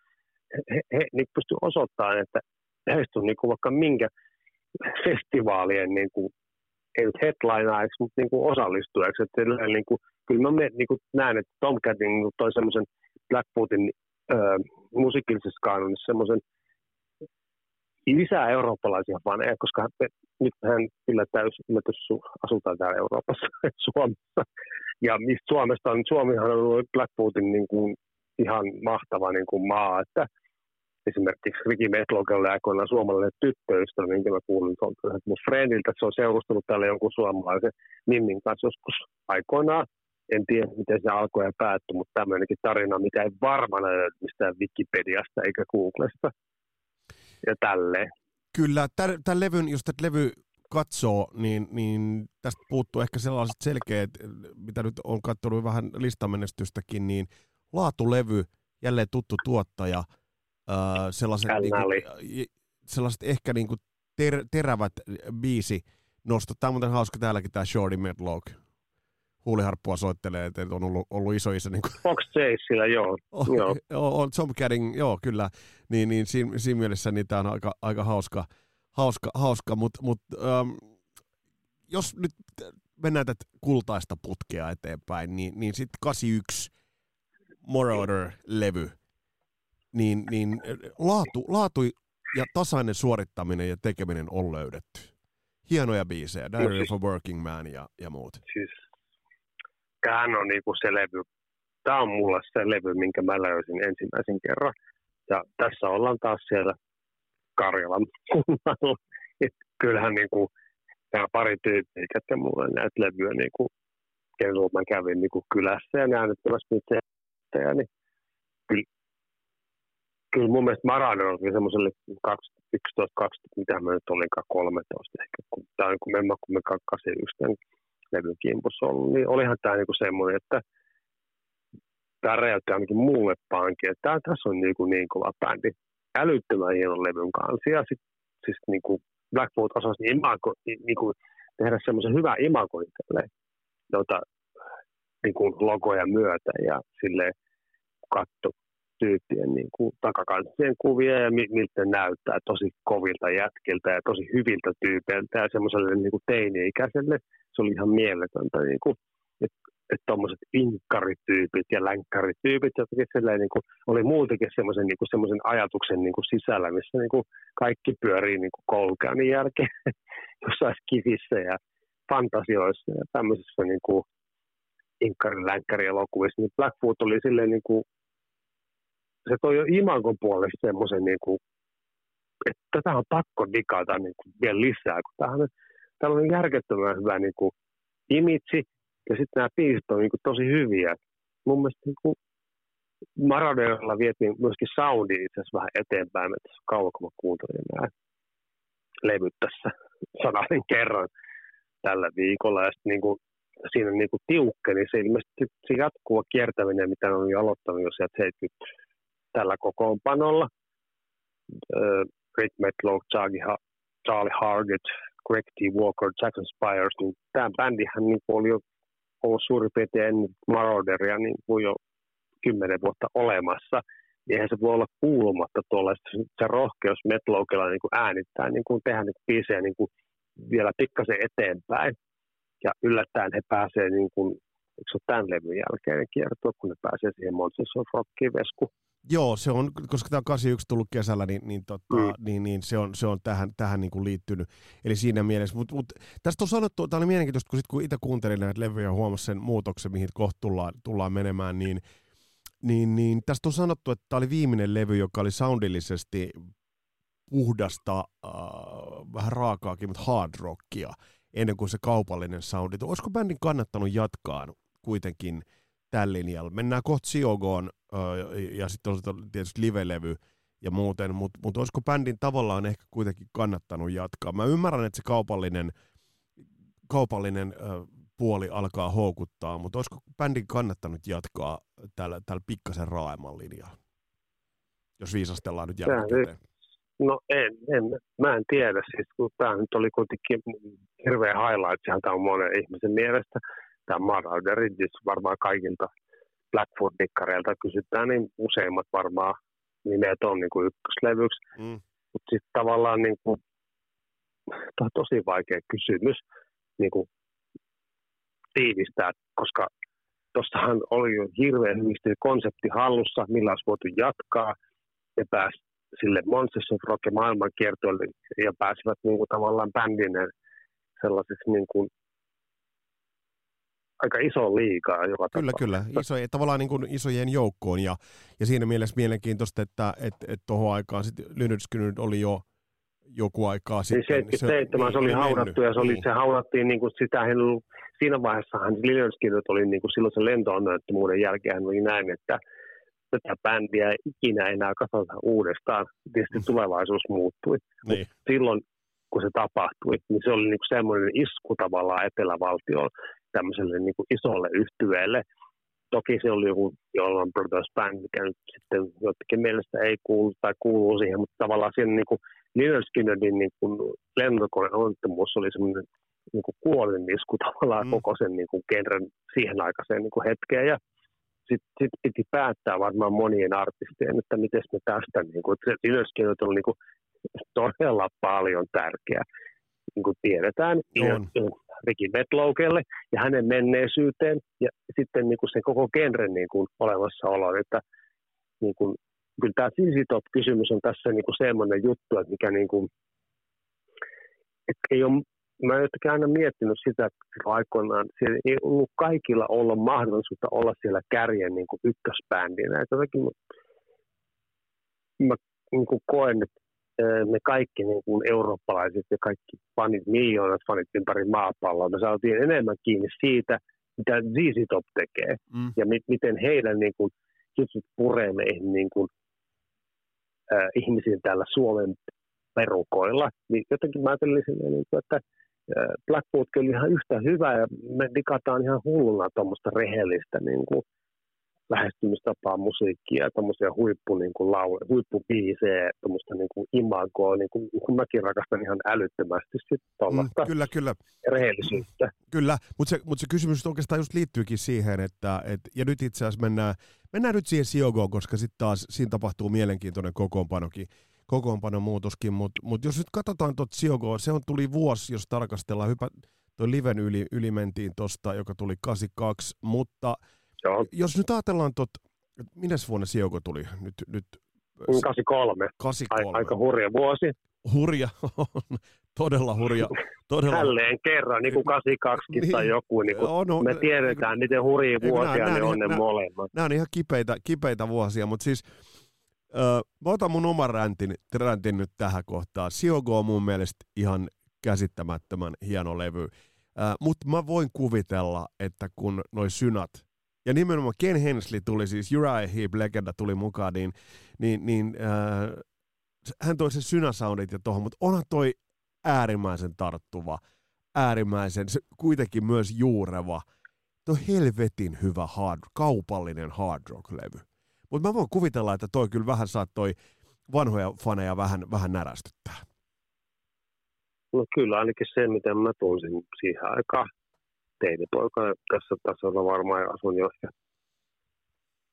he, he, he niin pystyivät osoittamaan, että heistä on niin kuin vaikka minkä festivaalien niin kuin ei nyt headlineaiksi, mutta niin kuin osallistujaksi. Että niin kuin, kyllä mä niin kuin näen, että Tomcat niin toi semmoisen Blackfootin äh, musiikillisessa kanonissa semmoisen lisää eurooppalaisia faneja, koska nyt hän kyllä täys asutaan täällä Euroopassa, Suomessa. Ja mistä Suomesta on, Suomihan on ollut Blackfootin niin kuin ihan mahtava niin kuin maa, että esimerkiksi Ricky Metlogelle aikoinaan suomalainen tyttöystävä, minkä mä kuulin tuolta mun friendiltä, se on seurustunut täällä jonkun suomalaisen Mimmin kanssa joskus aikoinaan. En tiedä, miten se alkoi ja päättyi, mutta tämmöinenkin tarina, mikä ei varmana löydy mistään Wikipediasta eikä Googlesta. Ja tälleen. Kyllä, tämän levyn, jos tätä levy katsoo, niin, niin tästä puuttuu ehkä sellaiset selkeät, mitä nyt on katsonut vähän listamenestystäkin, niin laatulevy, jälleen tuttu tuottaja – sellaiset, niin kuin, sellaiset ehkä niin kuin ter, terävät biisi nostot. Tämä on muuten hauska täälläkin tämä Shorty Medlock. huuliharppua soittelee, että on ollut, ollut iso isä. Niin kuin, Fox Chasella, joo. oh, joo. On Tom Cadding, joo kyllä, niin, niin siinä, siinä mielessä niitä on aika, aika hauska, hauska, hauska mutta mut, ähm, jos nyt mennään tätä kultaista putkea eteenpäin, niin, niin sitten 81 Moroder-levy, niin, niin laatu, laatu ja tasainen suorittaminen ja tekeminen on löydetty. Hienoja biisejä, Diary no, siis, of a Working Man ja, ja muut. Siis, tämähän on niinku se levy, tämä on mulla se levy, minkä mä löysin ensimmäisen kerran. Ja tässä ollaan taas siellä Karjalan kunnalla. kyllähän niinku, tämä pari tyyppiä, että mulle näitä levyjä, niinku, kenellä mä kävin niinku kylässä ja äänettämässä niitä niin kyllä, kyllä mun mielestä Marano oli semmoiselle 11, 20, mitä mä nyt olinkaan 13 ehkä, kun tämä on kun me, kun me 81 tämän levyn kimpussa ollut, niin olihan tämä niinku semmoinen, että tämä räjäytti ainakin mulle pankin, että tämä, tässä on niinku niin kova bändi, älyttömän hienon levyn kanssa, ja sitten siis niinku Blackfoot osasi niin imago, niinku, tehdä semmoisen hyvän imagon itselleen, jota niin kuin logoja myötä ja sille katto tyyppien niin kuin takakanssien kuvia ja miltä näyttää tosi kovilta jätkiltä ja tosi hyviltä tyypeiltä ja semmoiselle niin kuin teini-ikäiselle. Se oli ihan mieletöntä, niin kuin, että että tuommoiset inkkarityypit ja länkkarityypit, jotka niin kuin, oli muutenkin semmoisen niin semmoisen ajatuksen niin kuin sisällä, missä niin kuin kaikki pyörii niin kuin koulukäynnin jälkeen jossain kivissä ja fantasioissa ja tämmöisissä niin kuin, inkkarin niin Blackfoot oli silleen niin kuin, se toi jo imagon puolesta semmoisen, niin kuin, että tätä on pakko digata niin kuin vielä lisää, kun tämähän, on järkettömän hyvä niin kuin, imitsi, ja sitten nämä biisit on niin kuin, tosi hyviä. Mun mielestä niin kuin, Maradeilla vietiin myöskin soundi itse asiassa vähän eteenpäin, että kauan kun mä kuuntelin nämä levyt tässä sananen kerran tällä viikolla. Ja sitten niin kuin, siinä niin kuin tiukkeni se ilmeisesti se jatkuva kiertäminen, mitä on jo aloittanut jo sieltä 70 tällä kokoonpanolla. Rick Metlow, Charlie Hargett, Greg T. Walker, Jackson Spires, niin tämä bändihän niin oli jo ollut suurin piirtein ennen Marauderia niin kuin jo kymmenen vuotta olemassa. Niin eihän se voi olla kuulumatta tuolla, se rohkeus Metlowkella niin kuin äänittää, niin kuin tehdä niin biisejä niin kuin vielä pikkasen eteenpäin ja yllättäen he pääsee niin kuin, tämän levyn jälkeen kiertoa, kun ne pääsee siihen Monsters of Rockiin vesku. Joo, se on, koska tämä on 81 tullut kesällä, niin, niin, tota, mm. niin, niin se on, se on tähän, tähän niin kuin liittynyt. Eli siinä mielessä, mutta mut, tästä on sanottu, tämä oli mielenkiintoista, kun, sit, kun itse kuuntelin näitä levyjä ja huomasin sen muutoksen, mihin kohta tullaan, tullaan menemään, niin, niin, niin tästä on sanottu, että tämä oli viimeinen levy, joka oli soundillisesti puhdasta, äh, vähän raakaakin, mutta hard rockia ennen kuin se kaupallinen soundi. Olisiko bändin kannattanut jatkaa kuitenkin tällä linjalla? Mennään kohta Siogoon ja sitten on tietysti live-levy ja muuten, mutta mut olisiko bändin tavallaan ehkä kuitenkin kannattanut jatkaa? Mä ymmärrän, että se kaupallinen, kaupallinen puoli alkaa houkuttaa, mutta olisiko bändin kannattanut jatkaa tällä, tällä pikkasen raaemman linjalla? Jos viisastellaan nyt jälkikäteen. No en, en, mä en tiedä, siis kun tämä nyt oli kuitenkin hirveä highlight, tämä on monen ihmisen mielestä. Tämä Marauderi, siis varmaan kaikilta Blackfoot-dikkareilta kysytään, niin useimmat varmaan nimet on niin kuin ykköslevyksi. Mm. Mutta sitten tavallaan niin kuin, tämä on tosi vaikea kysymys niin kuin tiivistää, koska tuossahan oli jo hirveän hyvin konsepti hallussa, millä olisi voitu jatkaa ja pääsi sille Monsters of Rock maailmankiertoille ja pääsivät niin kuin, tavallaan bändinen sellaiseksi niin kuin, aika iso liikaa joka Kyllä, tapauksessa. kyllä. Iso, tavallaan niin kuin isojen joukkoon ja, ja siinä mielessä mielenkiintoista, että et, et tuohon aikaan sitten oli jo joku aikaa niin sitten. 77 se, se oli niin, haudattu ja se, oli, niin. se haudattiin niin kuin sitä, hän, siinä vaiheessahan Lynyrdsky oli niin kuin silloin se lentoonnettomuuden jälkeen hän oli näin, että tätä bändiä ei ikinä enää kasata uudestaan. Tietysti mm. tulevaisuus muuttui. Niin. silloin, kun se tapahtui, niin se oli niin kuin semmoinen isku tavallaan etelävaltioon tämmöiselle niin kuin isolle yhtyeelle. Toki se oli joku Jolan Brothers Band, mikä nyt sitten jotenkin mielestä ei kuulu tai kuuluu siihen, mutta tavallaan siinä niin kuin Lynyrd Skynyrdin niin kuin lentokone onnettomuus oli semmoinen niin kuin kuolinisku tavallaan mm. koko sen niin kuin genren siihen aikaiseen niin kuin hetkeen. Ja sitten sit piti päättää varmaan monien artistien, että miten me tästä, niin kuin, se ylöskirjoitus on niin kuin, todella paljon tärkeä. Niin kuin tiedetään, on. Ricky Metlowkelle ja hänen menneisyyteen ja sitten niin kuin sen koko genren niin kuin olemassaolo, että niin kuin, kyllä tämä CC Top-kysymys on tässä niin kuin semmoinen juttu, että mikä niin kuin, että ei ole mä jotenkin aina miettinyt sitä, että aikoinaan siellä ei ollut kaikilla olla mahdollisuutta olla siellä kärjen niin kuin ykkösbändinä. Jotenkin mä, mä niin kuin koen, että me kaikki niin kuin eurooppalaiset ja kaikki fanit, miljoonat fanit ympäri maapalloa, me saatiin enemmän kiinni siitä, mitä ZZ Top tekee mm. ja mi- miten heidän niin kuin, jutut puree meihin niin kuin, äh, ihmisiin täällä Suomen perukoilla. Niin jotenkin mä ajattelin niin kuin, että Blackwood oli ihan yhtä hyvä ja me digataan ihan hulluna tuommoista rehellistä niin kuin, lähestymistapaa musiikkia, tuommoisia huippu, niin kuin, lau, huippubiisejä, tuommoista niin kuin imagoa, niin kuin, kun mäkin rakastan ihan älyttömästi tuollaista mm, kyllä, kyllä. rehellisyyttä. Kyllä, mutta se, mutta se kysymys oikeastaan just liittyykin siihen, että et, ja nyt itse asiassa mennään, mennään nyt siihen Siogoon, koska sitten taas siinä tapahtuu mielenkiintoinen kokoonpanokin kokoonpanon muutoskin, mutta mut jos nyt katsotaan tuota Siogoa, se on tuli vuosi, jos tarkastellaan, hypä, toi Liven yli, yli mentiin tosta, joka tuli 82, mutta Joo. jos nyt ajatellaan tuot, minä vuonna Siogo tuli? Nyt, nyt, 83. 83. Aika hurja vuosi. Hurja todella hurja. Todella. Jälleen kerran, niin kuin 82 niin, tai joku, niin kuin on, no, me tiedetään, miten hurjia vuosia nämä, ne on ne molemmat. Nämä on ihan kipeitä, kipeitä vuosia, mutta siis Öö, mä otan mun oman räntin, räntin nyt tähän kohtaan. Siogo on mun mielestä ihan käsittämättömän hieno levy. Öö, Mutta mä voin kuvitella, että kun noi synat, ja nimenomaan Ken Hensley tuli siis, Uriah Heep legenda tuli mukaan, niin, niin, niin öö, hän toi sen synäsoundit ja tohon, mutta onhan toi äärimmäisen tarttuva, äärimmäisen, se kuitenkin myös juureva, toi helvetin hyvä hard, kaupallinen hard rock-levy. Mutta mä voin kuvitella, että toi kyllä vähän saattoi vanhoja faneja vähän, vähän närästyttää. No kyllä ainakin se, miten mä tunsin siihen aikaan teinipoika tässä tasolla varmaan asun jo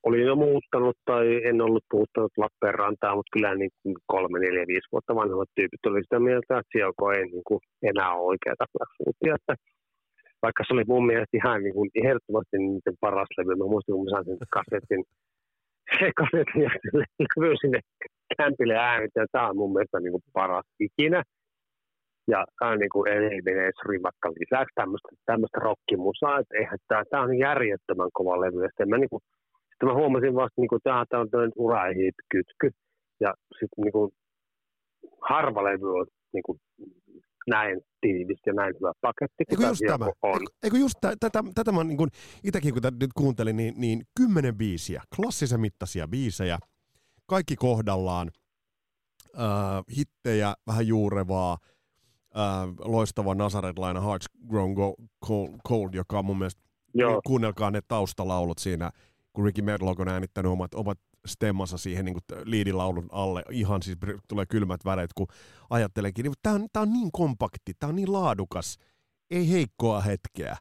olin jo muuttanut tai en ollut puuttanut Lappeenrantaa, mutta kyllä niin kuin kolme, neljä, viisi vuotta vanhemmat tyypit oli sitä mieltä, että Sielko ei niin kuin enää ole oikeata Blackfootia. Että vaikka se oli mun mielestä ihan niin kuin ehdottomasti niiden paras levy. Mä muistin, kun mä sain sen kasetin se kasetin ja sinne kämpille äänittää. Tämä on mun mielestä niin kuin paras ikinä. Ja tämä on niin kuin edes rimakka lisäksi tämmöistä, tämmöistä rockimusaa, että eihän tämä, tämä on järjettömän kova levy. Ja sitten mä, niin kuin, sitten mä huomasin vasta, niin kuin, että tämä on tämmöinen uraihit-kytky. Ja sitten niin kuin, harva levy on niin kuin, näin tiivis ja näin hyvä paketti. Eikö just tämä? On. Eikö just tätä, tätä, tätä mä niin itsekin kun nyt kuuntelin, niin, niin kymmenen biisiä, klassisen mittaisia biisejä, kaikki kohdallaan, äh, hittejä, vähän juurevaa, äh, loistava Nazareth-laina Hearts Grown Go, Cold, Cold, joka on mun mielestä, Joo. kuunnelkaa ne taustalaulut siinä, kun Ricky Medlock on äänittänyt omat, omat stemmansa siihen niin liidilaulun alle. Ihan siis tulee kylmät väreet, kun ajattelenkin. Niin, tämä on, tää on niin kompakti, tämä on niin laadukas, ei heikkoa hetkeä.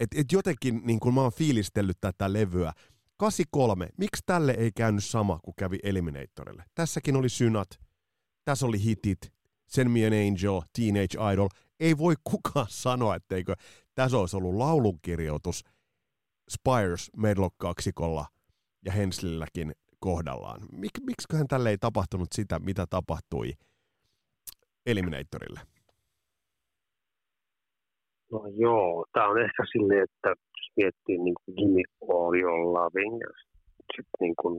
Et, et jotenkin niin kun mä oon fiilistellyt tätä levyä. 83, miksi tälle ei käynyt sama kuin kävi Eliminatorille? Tässäkin oli synat, tässä oli hitit, Send Me an Angel, Teenage Idol. Ei voi kukaan sanoa, etteikö tässä olisi ollut laulunkirjoitus Spires Medlock kaksikolla ja Henslilläkin kohdallaan. Mik, miksiköhän tälle ei tapahtunut sitä, mitä tapahtui Eliminatorille? No joo, tämä on ehkä silleen, että jos miettii niin kuin Gimme All Your Loving ja sitten niin kuin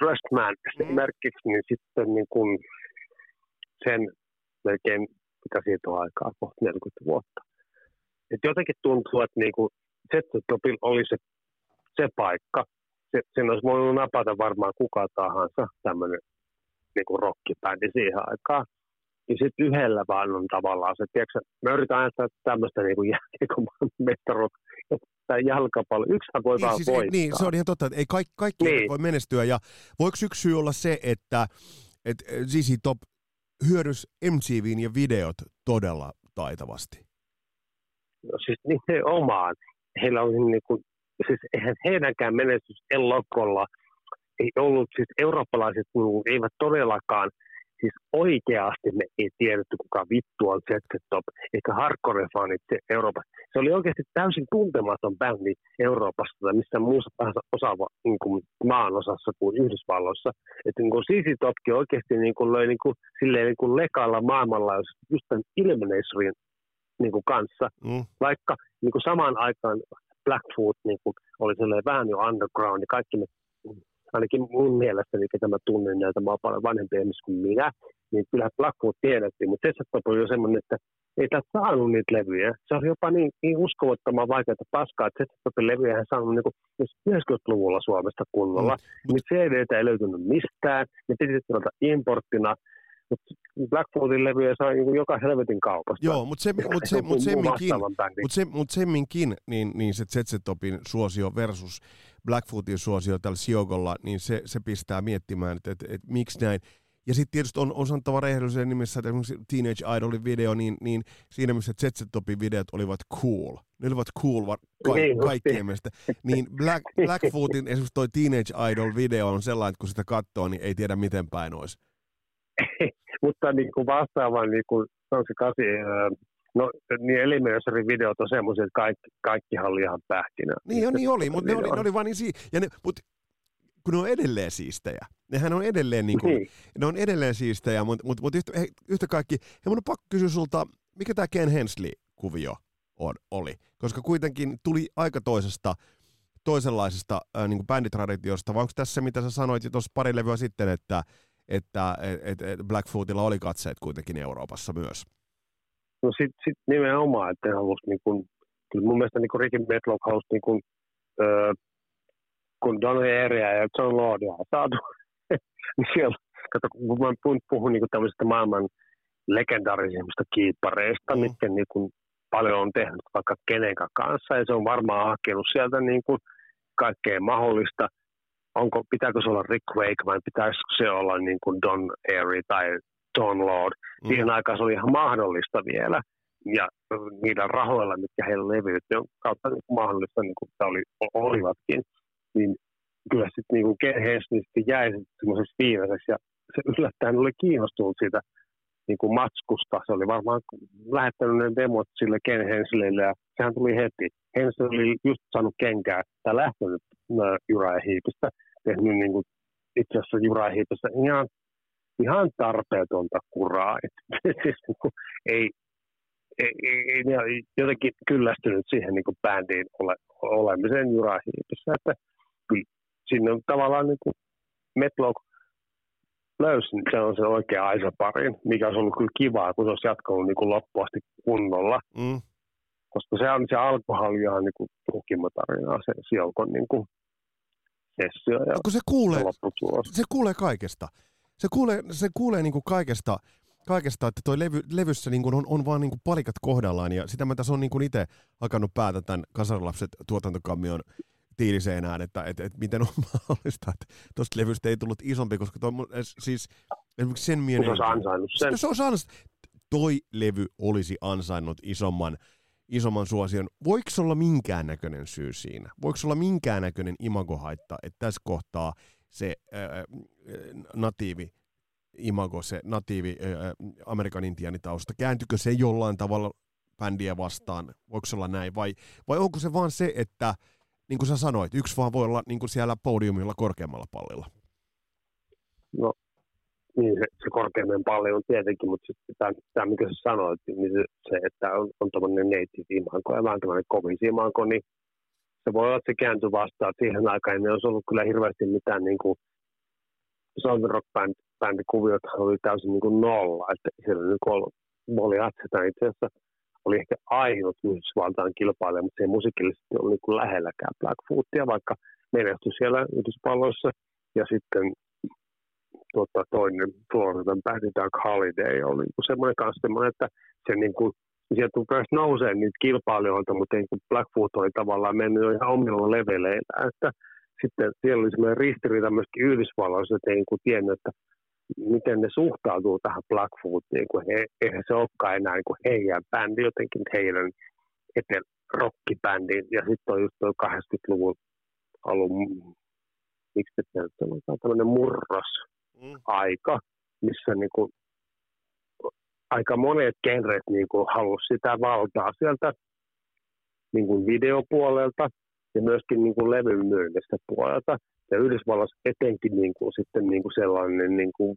Dressed Man mm. esimerkiksi, niin sitten niin kuin sen melkein, mitä siitä on aikaa, kohta 40 vuotta. Et jotenkin tuntuu, että niin kuin Z-Topil oli se, se paikka, se, sen olisi voinut napata varmaan kuka tahansa tämmöinen niin kuin rockibändi siihen aikaan. Ja sitten yhdellä vaan on tavallaan se, tiedätkö, mä yritän ajatella tämmöistä niin kuin mestaruus tai jalkapallo. Yksihän voi niin, vaan siis, voittaa. Niin, se on ihan totta, että ei kaikki, kaikki niin. voi menestyä. Ja voiko yksi syy olla se, että, että ZZ Top hyödys MTVn ja videot todella taitavasti? no siis nimenomaan, heillä on niin kuin, siis eihän heidänkään menestys Elokolla ei ollut, siis eurooppalaiset niin eivät todellakaan siis oikeasti me ei tiedetty, kuka vittu on ZZ Top, eikä hardcore-fanit Euroopassa. Se oli oikeasti täysin tuntematon bändi Euroopassa tai missään muussa osaava niin kuin maan osassa kuin Yhdysvalloissa. Että niin ZZ Topkin oikeasti niin kuin löi niin kuin, silleen niin kuin lekalla maailmalla just tämän Illuminatorin niin kuin kanssa, mm. vaikka niin kuin samaan aikaan Blackfoot niin kuin, oli vähän jo underground, niin kaikki me ainakin mun mielestä, mikä tämä tunnen näitä, mä oon paljon vanhempi ihmisiä kuin minä, niin kyllä Blackwood tiedettiin, mutta Tessat oli jo semmoinen, että ei tästä saanut niitä levyjä. Se oli jopa niin, niin uskomattoman vaikeaa paskaa, että Tessat levyjä hän saanut niin kuin, 90-luvulla Suomesta kunnolla. Mm. Niitä cd ei löytynyt mistään, ne piti tuolta importtina, mutta Blackfoodin levyjä sai niin joka helvetin kaupasta. Joo, mutta se, mut se, mut semminkin, mut se, mut semminkin niin, niin se Zetsetopin suosio versus Blackfootin suosio tällä Siogolla, niin se, se pistää miettimään, että, että, että miksi näin. Ja sitten tietysti on, on sanottava rehellisyyden nimessä, että esimerkiksi Teenage Idolin video, niin, niin siinä missä Zetsetopin videot olivat cool. Ne olivat cool va- ka- niin, kaikkien mielestä. Niin Black, Blackfootin esimerkiksi toi Teenage Idol video on sellainen, että kun sitä katsoo, niin ei tiedä miten päin olisi. Mutta niin kuin vastaavan, niin kuin, on se kasi, No niin Eliminationin videot on semmoisia, että kaikki, kaikkihan oli ihan pähkinä. Niin, jo, niin oli, mutta ne oli, ne oli vaan niin si- ja ne, mut, kun ne on edelleen siistejä. Nehän on edelleen, niin kuin, niin. ne on edelleen siistejä, mutta mut, mut yhtä, yhtä kaikki, ja mun on pakko kysyä sulta, mikä tämä Ken Hensley-kuvio on, oli? Koska kuitenkin tuli aika toisesta, toisenlaisesta äh, niin kuin bänditraditiosta, vai onko tässä mitä sä sanoit tuossa pari levyä sitten, että, että et, et Blackfootilla oli katseet kuitenkin Euroopassa myös? No sitten sit nimenomaan, että halus niin kun, kyllä mun mielestä niin Ricky Medlock halusi niin kun, öö, kun Don Airia ja John Lordia on saatu, niin siellä, kato, kun mä puhun niin tämmöisistä maailman legendaarisimmista kiippareista, mm. mitkä niin kun, paljon on tehnyt vaikka kenenkä kanssa, ja se on varmaan hakenut sieltä niin kun, kaikkea mahdollista. Onko, pitääkö se olla Rick Wake vai pitäisikö se olla niin kuin Don Airy tai Don Lord. Mm. Siihen aikaan se oli ihan mahdollista vielä. Ja niillä rahoilla, mitkä heillä levyytti, on kautta niin kuin mahdollista, niin kuin oli, olivatkin, niin kyllä sitten niin Ken Hensley sitten jäi semmoiseksi viimeiseksi. Ja se yllättäen oli kiinnostunut siitä niin kuin matskusta. Se oli varmaan lähettänyt ne demot sille Ken Hensleylle ja sehän tuli heti. Hensley oli just saanut kenkää tai lähtenyt Juraja Hiipistä, tehnyt niin kuin itse asiassa Juraja Hiipistä ihan ihan tarpeetonta kuraa. Et, siis, niin ei, ei, ei, ne jotenkin kyllästynyt siihen niin kuin bändiin ole, olemiseen jurahiipissä. Että sinne on tavallaan niin kuin Metlock löysi, se on se oikea Aisa parin, mikä olisi ollut kyllä kivaa, kun se olisi jatkanut niin kuin loppuasti kunnolla. Mm. Koska se on se alkoholi ihan niin kuin tukimotarinaa, se Siokon niin kuin sessio ja no, kun se kuulee, se kuulee kaikesta se kuulee, se kuulee niin kuin kaikesta, kaikesta, että toi levy, levyssä niin kuin on, on vaan niin kuin palikat kohdallaan, ja sitä mä tässä on niin kuin itse hakannut päätä tämän Kasarilapset tuotantokammion tiiliseinään, että, että, että miten on mahdollista, että tuosta levystä ei tullut isompi, koska toi, siis esimerkiksi sen mielen... Se olisi ansainnut sen. Se olisi ansainnut. Toi levy olisi ansainnut isomman, isomman suosion. Voiko olla minkäännäköinen syy siinä? Voiko olla minkäännäköinen imagohaitta, että tässä kohtaa se ää, natiivi imago, se natiivi ää, Amerikan intiaanitausta, kääntykö se jollain tavalla bändiä vastaan? Voiko se olla näin? Vai, vai onko se vaan se, että niin kuin sä sanoit, yksi vaan voi olla niin kuin siellä podiumilla korkeammalla pallilla? No, niin se, se korkeamman palli on tietenkin, mutta sitten tämä, tämä, mikä sä sanoit, niin se, se että on, on tämmöinen native imanko ja vähän tämmöinen kovis imanko, niin se voi olla, että se kääntyy vastaan. Siihen aikaan ei olisi ollut kyllä hirveästi mitään niin kuin Southern Rock Band, bändikuviot oli täysin niin kuin nolla. Että siellä niin kuin oli Atseta itse asiassa oli ehkä ainut Yhdysvaltain kilpailija, mutta se ei musiikillisesti ollut niin kuin lähelläkään Blackfootia, vaikka menestyi siellä Yhdysvalloissa. Ja sitten tuota, toinen Floridan bändi Dark Holiday oli niin semmoinen kanssa semmoinen, että se niin kuin sieltä rupesi nousee niitä kilpailijoita, mutta niin kuin Blackfoot oli tavallaan mennyt jo ihan omilla leveleillä. Että sitten siellä oli semmoinen ristiriita myöskin Yhdysvalloissa, että ei niin kuin tiennyt, että miten ne suhtautuu tähän Blackfootiin, kun he, eihän se olekaan enää niin kuin heidän bändi jotenkin heidän etel rockibändin, ja sitten on just tuo 80-luvun alun, miksi nyt sanotaan, tämmöinen murros-aika, missä niin kuin, aika monet genret niin kuin, halusi sitä valtaa sieltä niin kuin videopuolelta ja myöskin niin kuin levyn myynnistä puolelta. Ja Yhdysvalloissa etenkin niin kuin, sitten niin kuin sellainen, niin kuin,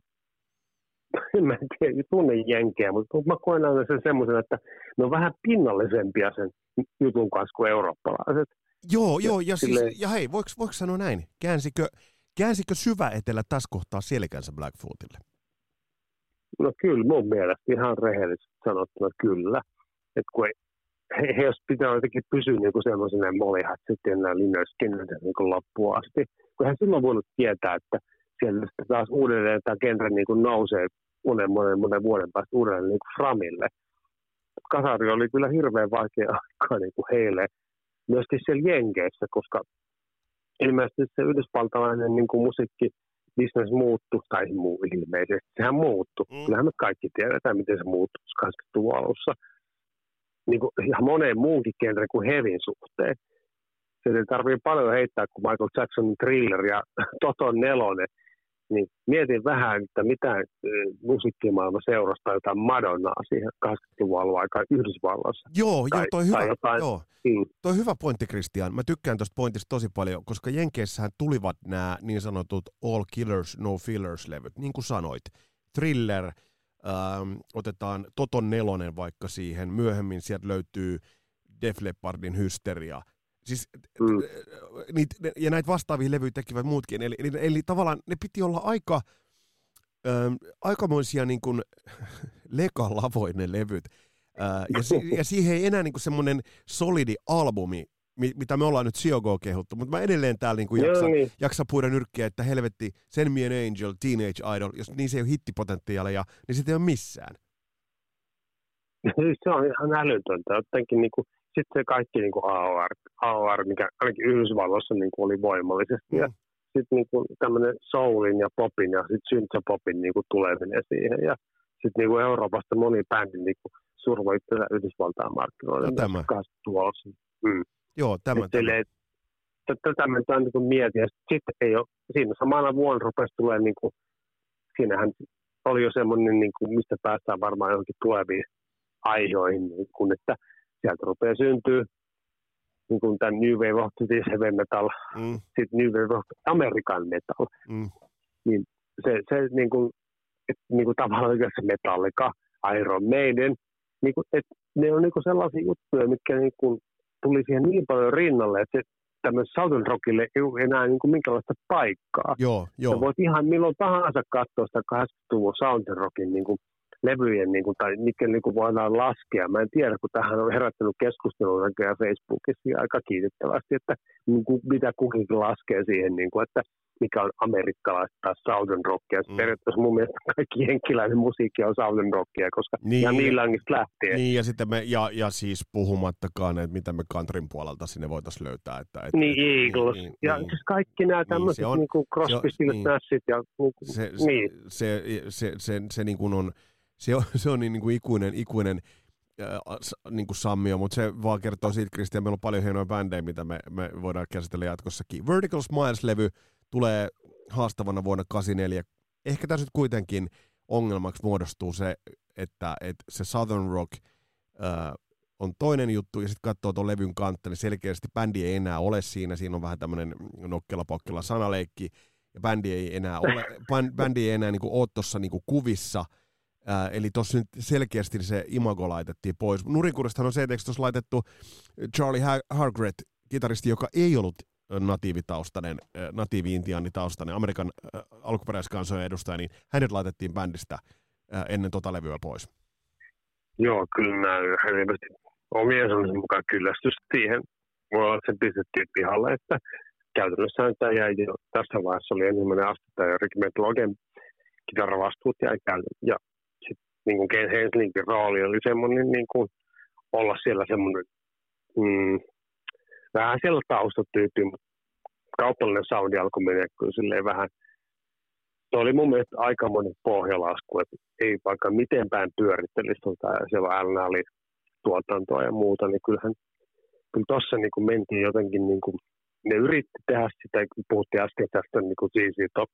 mä en tiedä, tunne jenkeä, mutta mä koen aina sen semmoisen, että ne on vähän pinnallisempia sen jutun kanssa kuin eurooppalaiset. Joo, joo, ja, siis, ja hei, voiko, voiko sanoa näin? Käänsikö, käänsikö syvä etelä tässä kohtaa selkänsä Blackfootille? No kyllä, mun mielestä ihan rehellisesti sanottuna kyllä. Että kun ei, he, jos pitää jotenkin pysyä niin kuin semmoisena molihat sitten nämä linjoiskennet niin loppuun asti. Kun hän silloin voinut tietää, että sieltä taas uudelleen tämä genre niin kuin nousee monen, monen, monen vuoden päästä uudelleen niin kuin framille. Kasari oli kyllä hirveän vaikea aika niin kuin heille, myöskin siellä Jenkeissä, koska ilmeisesti se yhdysvaltalainen niin kuin musiikki business muuttui, tai muu ilmeisesti, sehän muuttui. Mm. Kyllähän me kaikki tiedetään, miten se muuttui 80-luvun alussa niin kuin ihan moneen muunkin genre kuin hevin suhteen. Se ei tarvitse paljon heittää kuin Michael Jackson thriller ja Toton nelonen. Niin mietin vähän, että mitä musiikkimaailma seurasta jotain Madonnaa siihen 80-luvun alun aikaan Yhdysvalloissa. Joo, tai, joo, toi hyvä, jotain, joo. Mm. Toi hyvä pointti, Christian. Mä tykkään tuosta pointista tosi paljon, koska Jenkeissähän tulivat nämä niin sanotut all killers, no fillers-levyt, niin kuin sanoit. Thriller, Ähm, otetaan Toton nelonen vaikka siihen, myöhemmin sieltä löytyy Def Leppardin hysteria. Siis, mm. niit, ja näitä vastaavia levyjä tekivät muutkin, eli, eli, eli tavallaan ne piti olla aika, ähm, aikamoisia niin kuin, lekalavoin levyt. Äh, ja, si, ja siihen ei enää niin semmoinen solidi albumi mitä me ollaan nyt Siogoa kehuttu, mutta mä edelleen täällä niinku jaksa, niin. jaksa puida nyrkkiä, että helvetti, Send Me an Angel, Teenage Idol, jos niin se ei ole hittipotentiaalia, niin sitten ei ole missään. se on ihan älytöntä. Jotenkin niinku, sitten se kaikki niinku AOR, AOR, mikä ainakin Yhdysvalloissa niinku oli voimallisesti. Mm. Ja sitten niinku tämmöinen soulin ja popin ja sitten synthpopin niinku tuleminen siihen. Ja sitten niinku Euroopasta moni bändi niinku survoi tätä Yhdysvaltain markkinoille. No tämä. Mm. Joo, tämä. Silleen, tätä mä nyt niin mietin. Sitten ei ole, siinä samana vuonna rupesi tulee, niin kuin, siinähän oli jo semmoinen, niin kuin, mistä päästään varmaan johonkin tuleviin aiheisiin, niin kuin, että sieltä rupeaa syntyä niin kuin tämän New Wave of Heavy Metal, mm. sitten New Wave of American Metal. Mm. Niin se, se niin kuin, et, niin kuin tavallaan se Metallica, Iron Maiden, niin kuin, et ne on niin kuin sellaisia juttuja, mitkä niin kuin, tuli siihen niin paljon rinnalle, että se tämmöiselle Southern Rockille ei ole enää niin kuin minkälaista paikkaa. Joo, joo. Sä voit ihan milloin tahansa katsoa sitä 80-luvun Southern Rockin niin kuin levyjen, niin kuin, tai mitkä niin kuin voidaan laskea. Mä en tiedä, kun tähän on herättänyt keskustelua näköjään Facebookissa aika kiitettävästi, että niin kuin, mitä kukin laskee siihen, niin kuin, että mikä on amerikkalaista tai Southern Rockia. Mm. Periaatteessa mun mielestä kaikki jenkkiläinen musiikki on Southern Rockia, koska niin, ihan Neil Langista lähtien. Niin, ja, sitten me, ja, ja siis puhumattakaan, että mitä me countryn puolelta sinne voitaisiin löytää. Että, että, niin, Eagles. Niin, ja niin, siis kaikki nämä tämmöiset niin, niin Crosby, niin, ja niin, se, niin. Se, se, se, se, se niin kuin on, se on, se on niin kuin ikuinen, ikuinen äh, niin kuin sammio, mutta se vaan kertoo siitä, Kristian, meillä on paljon hienoja bändejä, mitä me, me voidaan käsitellä jatkossakin. Vertical Smiles-levy tulee haastavana vuonna 84. Ehkä tässä nyt kuitenkin ongelmaksi muodostuu se, että, että se Southern Rock äh, on toinen juttu, ja sitten katsoo tuon levyn kantta, niin selkeästi bändi ei enää ole siinä. Siinä on vähän tämmöinen nokkela sanaleikki, ja bändi ei enää ole, bändi ei enää niinku ole tuossa niinku kuvissa. Ää, eli tuossa nyt selkeästi se imago laitettiin pois. Nurinkuristahan on se, että tuossa laitettu Charlie Hargret, kitaristi, joka ei ollut natiivitaustainen, natiivi-intiaanitaustainen, Amerikan alkuperäiskansojen edustaja, niin hänet laitettiin bändistä ennen tota levyä pois. Joo, kyllä mä helposti omien sanoisen mukaan kyllästys siihen. Mulla on se pistettiin pihalle, että käytännössä tämä jäi jo tässä vaiheessa oli ensimmäinen aste ja Rick Metlogen kitaravastuut jäi käytännössä. Ja niin kuin Ken Henslingin rooli oli semmoinen niin kuin olla siellä semmoinen mm, vähän siellä taustatyyppi, mutta kaupallinen soundi alkoi mennä kyllä silleen vähän. Se oli mun mielestä aikamoinen pohjalasku, että ei vaikka miten päin pyörittelisi, tota, siellä oli tuotantoa ja muuta, niin kyllähän kyllä tuossa niin kuin mentiin jotenkin, niin kuin, ne yritti tehdä sitä, kun puhuttiin äsken tästä niin kuin ZZ Top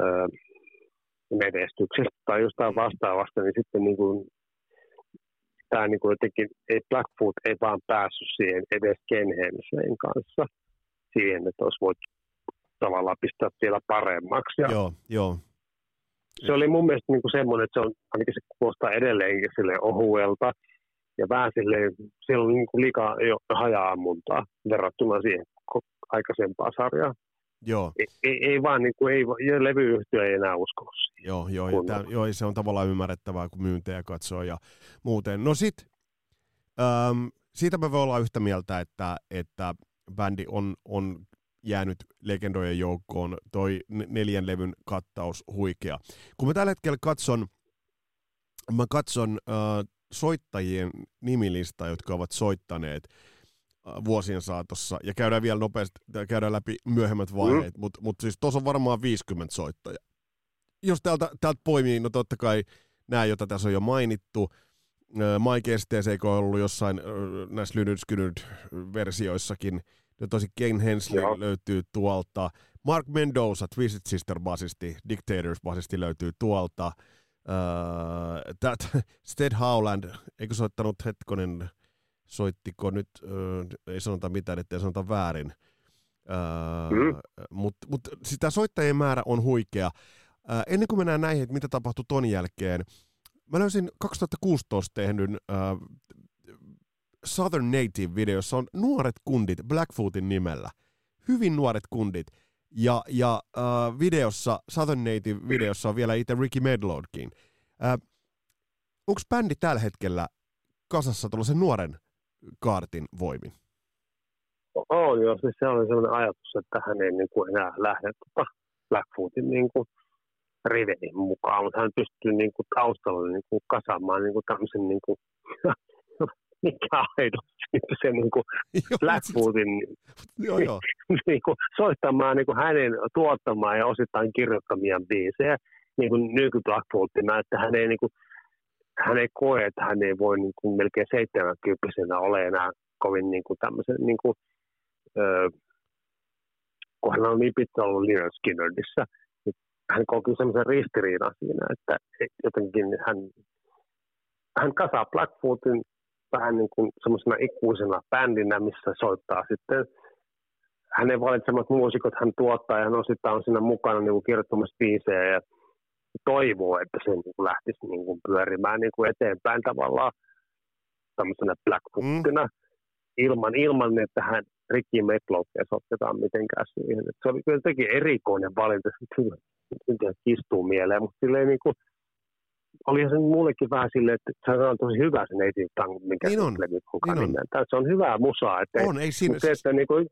öö, menestyksestä tai jostain vastaavasta, niin sitten niin kuin, tämä niin kuin jotenkin, ei Blackfoot ei vaan päässyt siihen edes Kenhemseen kanssa siihen, että olisi voitu tavallaan pistää vielä paremmaksi. Ja Joo, joo. se oli mun mielestä niin kuin semmoinen, että se on, ainakin se kuulostaa edelleenkin sille ohuelta ja vähän silleen, siellä on niin kuin liikaa jo haja-ammuntaa verrattuna siihen aikaisempaan sarjaan. Joo, Ei, ei, ei vaan, niin kuin, ei, levyyhtiö ei enää usko siihen. joo, joo, ja tää, joo, se on tavallaan ymmärrettävää, kun myyntejä katsoo ja muuten. No sit, äm, siitä me voi olla yhtä mieltä, että, että bändi on, on jäänyt legendojen joukkoon, toi neljän levyn kattaus huikea. Kun mä tällä hetkellä katson, mä katson äh, soittajien nimilista, jotka ovat soittaneet vuosien saatossa, ja käydään vielä nopeasti, käydään läpi myöhemmät vaiheet, mm. mutta mut siis tuossa on varmaan 50 soittajaa. Jos täältä, täältä poimii, no totta kai nämä, joita tässä on jo mainittu, äh, Mike STC on ollut jossain äh, näissä Lynyrd versioissakin, no tosi Ken Hensley Joo. löytyy tuolta, Mark Mendoza, Twisted Sister basisti, Dictators basisti löytyy tuolta, Uh, that, Sted Howland, eikö soittanut hetkonen, soittiko nyt, uh, ei sanota mitään, ettei sanota väärin. Uh, Mm. Mutta mut, sitä soittajien määrä on huikea. Uh, ennen kuin mennään näihin, että mitä tapahtui ton jälkeen, mä löysin 2016 tehdyn uh, Southern Native-videossa on nuoret kundit Blackfootin nimellä. Hyvin nuoret kundit. Ja, ja uh, videossa, Southern Native-videossa on vielä itse Ricky Medlordkin. Uh, Onko bändi tällä hetkellä kasassa tuollaisen nuoren kaartin voimin? On joo, siis se oli sellainen ajatus, että hän ei niin kuin enää lähde tota Blackfootin niin kuin riveihin mukaan, mutta hän pystyy niin kuin taustalla niin kuin kasaamaan niin kuin tämmöisen niin kuin, mikä aidosti se niin kuin Blackfootin Joo, joo. niin kuin soittamaan niin kuin hänen tuottamaan ja osittain kirjoittamia biisejä niin kuin nyky Blackfootina, että hän ei, niin kuin, hän ei koe, että hän ei voi niin kuin melkein 70 ole enää kovin niin kuin tämmöisen, niin kuin, öö, kun hän on niin pitkä ollut Leonard Skinnerdissa, niin hän koki semmoisen ristiriidan siinä, että jotenkin hän, hän kasaa Blackfootin vähän niin kuin semmoisena ikuisena bändinä, missä soittaa sitten. Hänen valitsemat muusikot hän tuottaa ja hän osittain on siinä mukana niin kuin kirjoittamassa biisejä ja toivoo, että se niin kuin lähtisi niin kuin pyörimään niin kuin eteenpäin tavallaan tämmöisenä Blackfootina mm. ilman, ilman, että hän Ricky Metlowia sotketaan mitenkään siihen. Et se oli kyllä jotenkin erikoinen valinta, se istuu mieleen, mutta silleen niin kuin, oli se mullekin vähän silleen, että se on tosi hyvä se Native Tongue, minkä Niin on, levy niin on. nimeltään. Se on hyvää musaa. Että On, ei siinä... se, että niin kuin,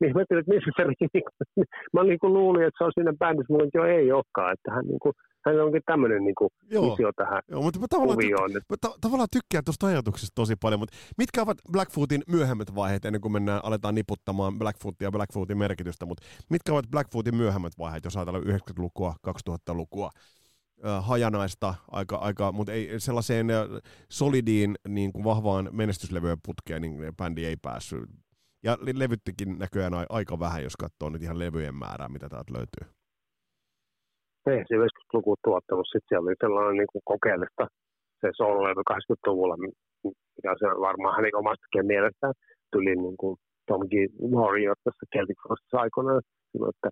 niin mä ajattelin, että missä se niin kuin, mä niin kuin luulin, että se on siinä bändissä, mutta jo ei olekaan, että hän, niin kuin, hän onkin tämmöinen niin kuin, Joo. visio tähän Joo, mutta mä tavallaan, kuvioon. Että mä ta- tavallaan tykkään tuosta ajatuksesta tosi paljon, mutta mitkä ovat Blackfootin myöhemmät vaiheet, ennen kuin mennään, aletaan niputtamaan Blackfootia ja Blackfootin merkitystä, mutta mitkä ovat Blackfootin myöhemmät vaiheet, jos ajatellaan 90-lukua, 2000-lukua? Hajanaista, aika, aika, mutta ei sellaiseen solidiin niin kuin vahvaan menestyslevyjen putkeen, niin bändi ei päässyt. Ja le- levyttikin näköjään ai- aika vähän, jos katsoo nyt ihan levyjen määrää, mitä täältä löytyy. ei se 90-luku tuottanut, sitten siellä oli sellainen niin kuin kokeellista se soololevy 80-luvulla, mikä se varmaan hänen omastakin mielestään tuli niin kuin Tom G. Warrior tässä Celtic Frostissa aikoinaan, että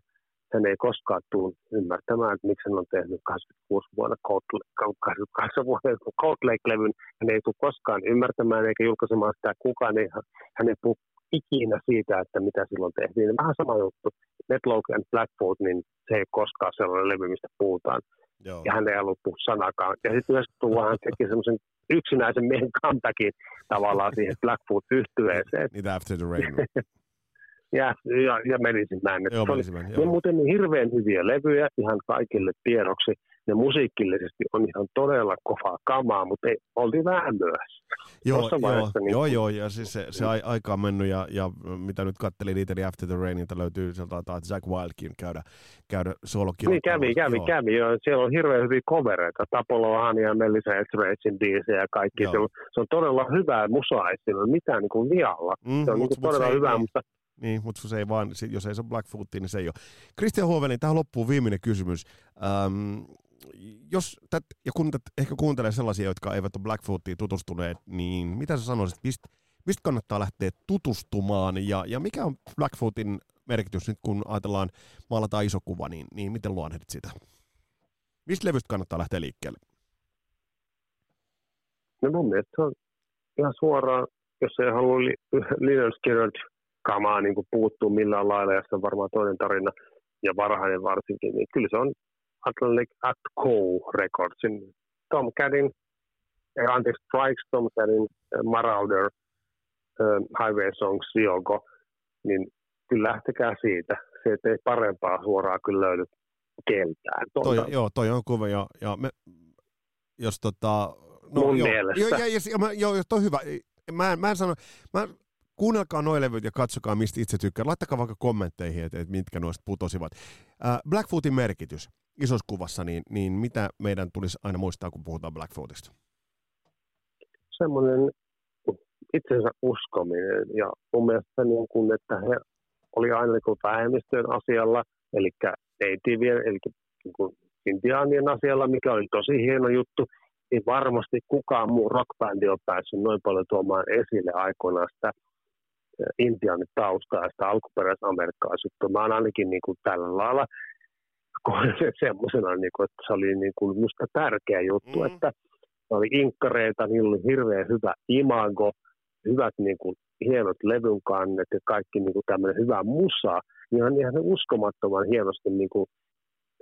hän ei koskaan tule ymmärtämään, että miksi hän on tehnyt 86 vuonna Cold, 88 vuoden Cold Lake-levyn. Hän ei tule koskaan ymmärtämään eikä julkaisemaan sitä kukaan. Ei, hän ei puhu ikinä siitä, että mitä silloin tehtiin. Vähän sama juttu. Netlock and Blackfoot, niin se ei koskaan sellainen levy, mistä puhutaan. Joo. Ja hän ei ollut puhua sanakaan. Ja sitten 90-luvulla hän teki semmoisen yksinäisen miehen comebackin tavallaan siihen Blackfoot yhtyeeseen. Niitä After the Rain. Ja, ja, ja Man. Joo, Se oli- Man, Ne joo. on muuten niin hirveän hyviä levyjä ihan kaikille tiedoksi. Ne musiikillisesti on ihan todella kovaa kamaa, mutta ei, oltiin vähän myöhässä. Joo, joo, niin- joo, joo, ja siis se, se ai- aika on mennyt, ja, ja mitä nyt kattelin itse After the Rain, että löytyy sieltä taitaa Jack Wildkin käydä, käydä solokirjoittamassa. Niin kävi, kävi, Joo. kävi. Joo. Siellä on hirveän hyviä covereita. Tapolo Hani ja Melissa Etheridgein biisejä ja kaikki. Joo. Se on, se on, todella hyvää musaa, ei siinä ole mitään niin kuin vialla. Mm, Se on mut- niin mut todella se hyvää, niin. mutta Niin, mutta se ei vaan, jos ei se ole Blackfootia, niin se ei ole. Christian Hovelin, tähän loppuu viimeinen kysymys. Ähm, jos tät, ja kun tät ehkä kuuntelee sellaisia, jotka eivät ole Blackfootiin tutustuneet, niin mitä sä sanoisit, mistä, mistä kannattaa lähteä tutustumaan ja, ja mikä on Blackfootin merkitys nyt, kun ajatellaan, maalataan iso kuva, niin, niin miten luonnehdit sitä? Mistä levystä kannattaa lähteä liikkeelle? no mun mielestä se on ihan suoraan, jos ei halua li, Skinner kamaa niin kuin puuttuu millään lailla, ja se on varmaan toinen tarina, ja varhainen varsinkin, niin kyllä se on Atlantic at Co. Recordsin Tom Cadin, eh, anteeksi, Strikes, Tom Cadin, eh, Marauder, eh, Highway Songs, Siogo, niin kyllä lähtekää siitä. Se ei parempaa suoraan kyllä löydy keltään. Toi, joo, toi on kuva, ja, ja me, jos tota... No, Mun joo, mielestä. Joo, ja, ja, ja, mä, joo, joo, toi on hyvä. Mä, en- mä en sano, mä, kuunnelkaa noin levyt ja katsokaa, mistä itse tykkää. Laittakaa vaikka kommentteihin, että, että mitkä noista putosivat. Äh, Blackfootin merkitys isossa kuvassa, niin, niin mitä meidän tulisi aina muistaa, kun puhutaan Blackfootista? semmoinen itsensä uskominen ja mun mielestä niin kuin, että he oli aina niin kuin vähemmistöjen asialla, eli neitivien, eli niin kuin intiaanien asialla, mikä oli tosi hieno juttu, niin varmasti kukaan muu rockbändi on päässyt noin paljon tuomaan esille aikoinaan sitä intiaanitaustaa ja sitä alkuperäisamerikkaisuutta. Mä oon ainakin niin kuin tällä lailla koen sen semmoisena, niin kuin, että se oli niin kuin musta tärkeä juttu, Mm. että oli inkkareita, niillä oli hirveän hyvä imago, hyvät niin kuin, hienot levyn kannet ja kaikki niin kuin tämmöinen hyvä musa. Niin on ihan uskomattoman hienosti niin kuin,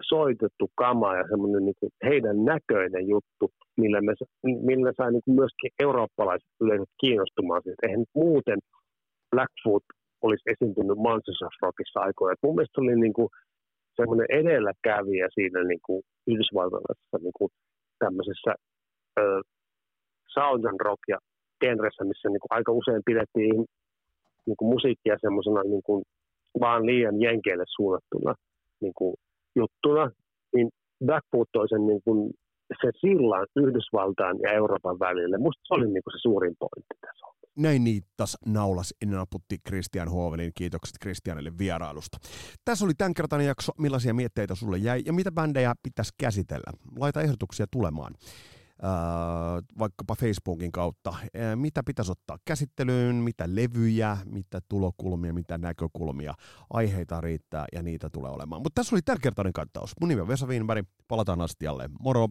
soitettu kama ja semmoinen niin kuin, heidän näköinen juttu, millä, me, millä sai niin kuin, myöskin eurooppalaiset yleisöt kiinnostumaan siitä. Eihän muuten Blackfoot olisi esiintynyt of Rockissa aikoina. Mun mielestä se oli niin kuin, semmoinen edelläkävijä siinä niin kuin, yhdysvaltalaisessa niin kuin, tämmöisessä ö, Southern rock ja genressä, missä niin kuin aika usein pidettiin niin kuin musiikkia semmoisena niin kuin vaan liian jenkeille suunnattuna niin kuin juttuna, niin Blackfoot toi sen niin kuin se sillan Yhdysvaltain ja Euroopan välille. Musta se oli niin kuin se suurin pointti tässä. Näin niittas naulas naputti Christian Hovelin. Kiitokset Christianille vierailusta. Tässä oli tämänkertainen jakso. Millaisia mietteitä sulle jäi ja mitä bändejä pitäisi käsitellä? Laita ehdotuksia tulemaan. Äh, vaikkapa Facebookin kautta. Äh, mitä pitäisi ottaa käsittelyyn, mitä levyjä, mitä tulokulmia, mitä näkökulmia. Aiheita riittää ja niitä tulee olemaan. Mutta tässä oli tämänkertainen kattaus. Mun nimi on Vesa Wienberg. Palataan astialle. Moro!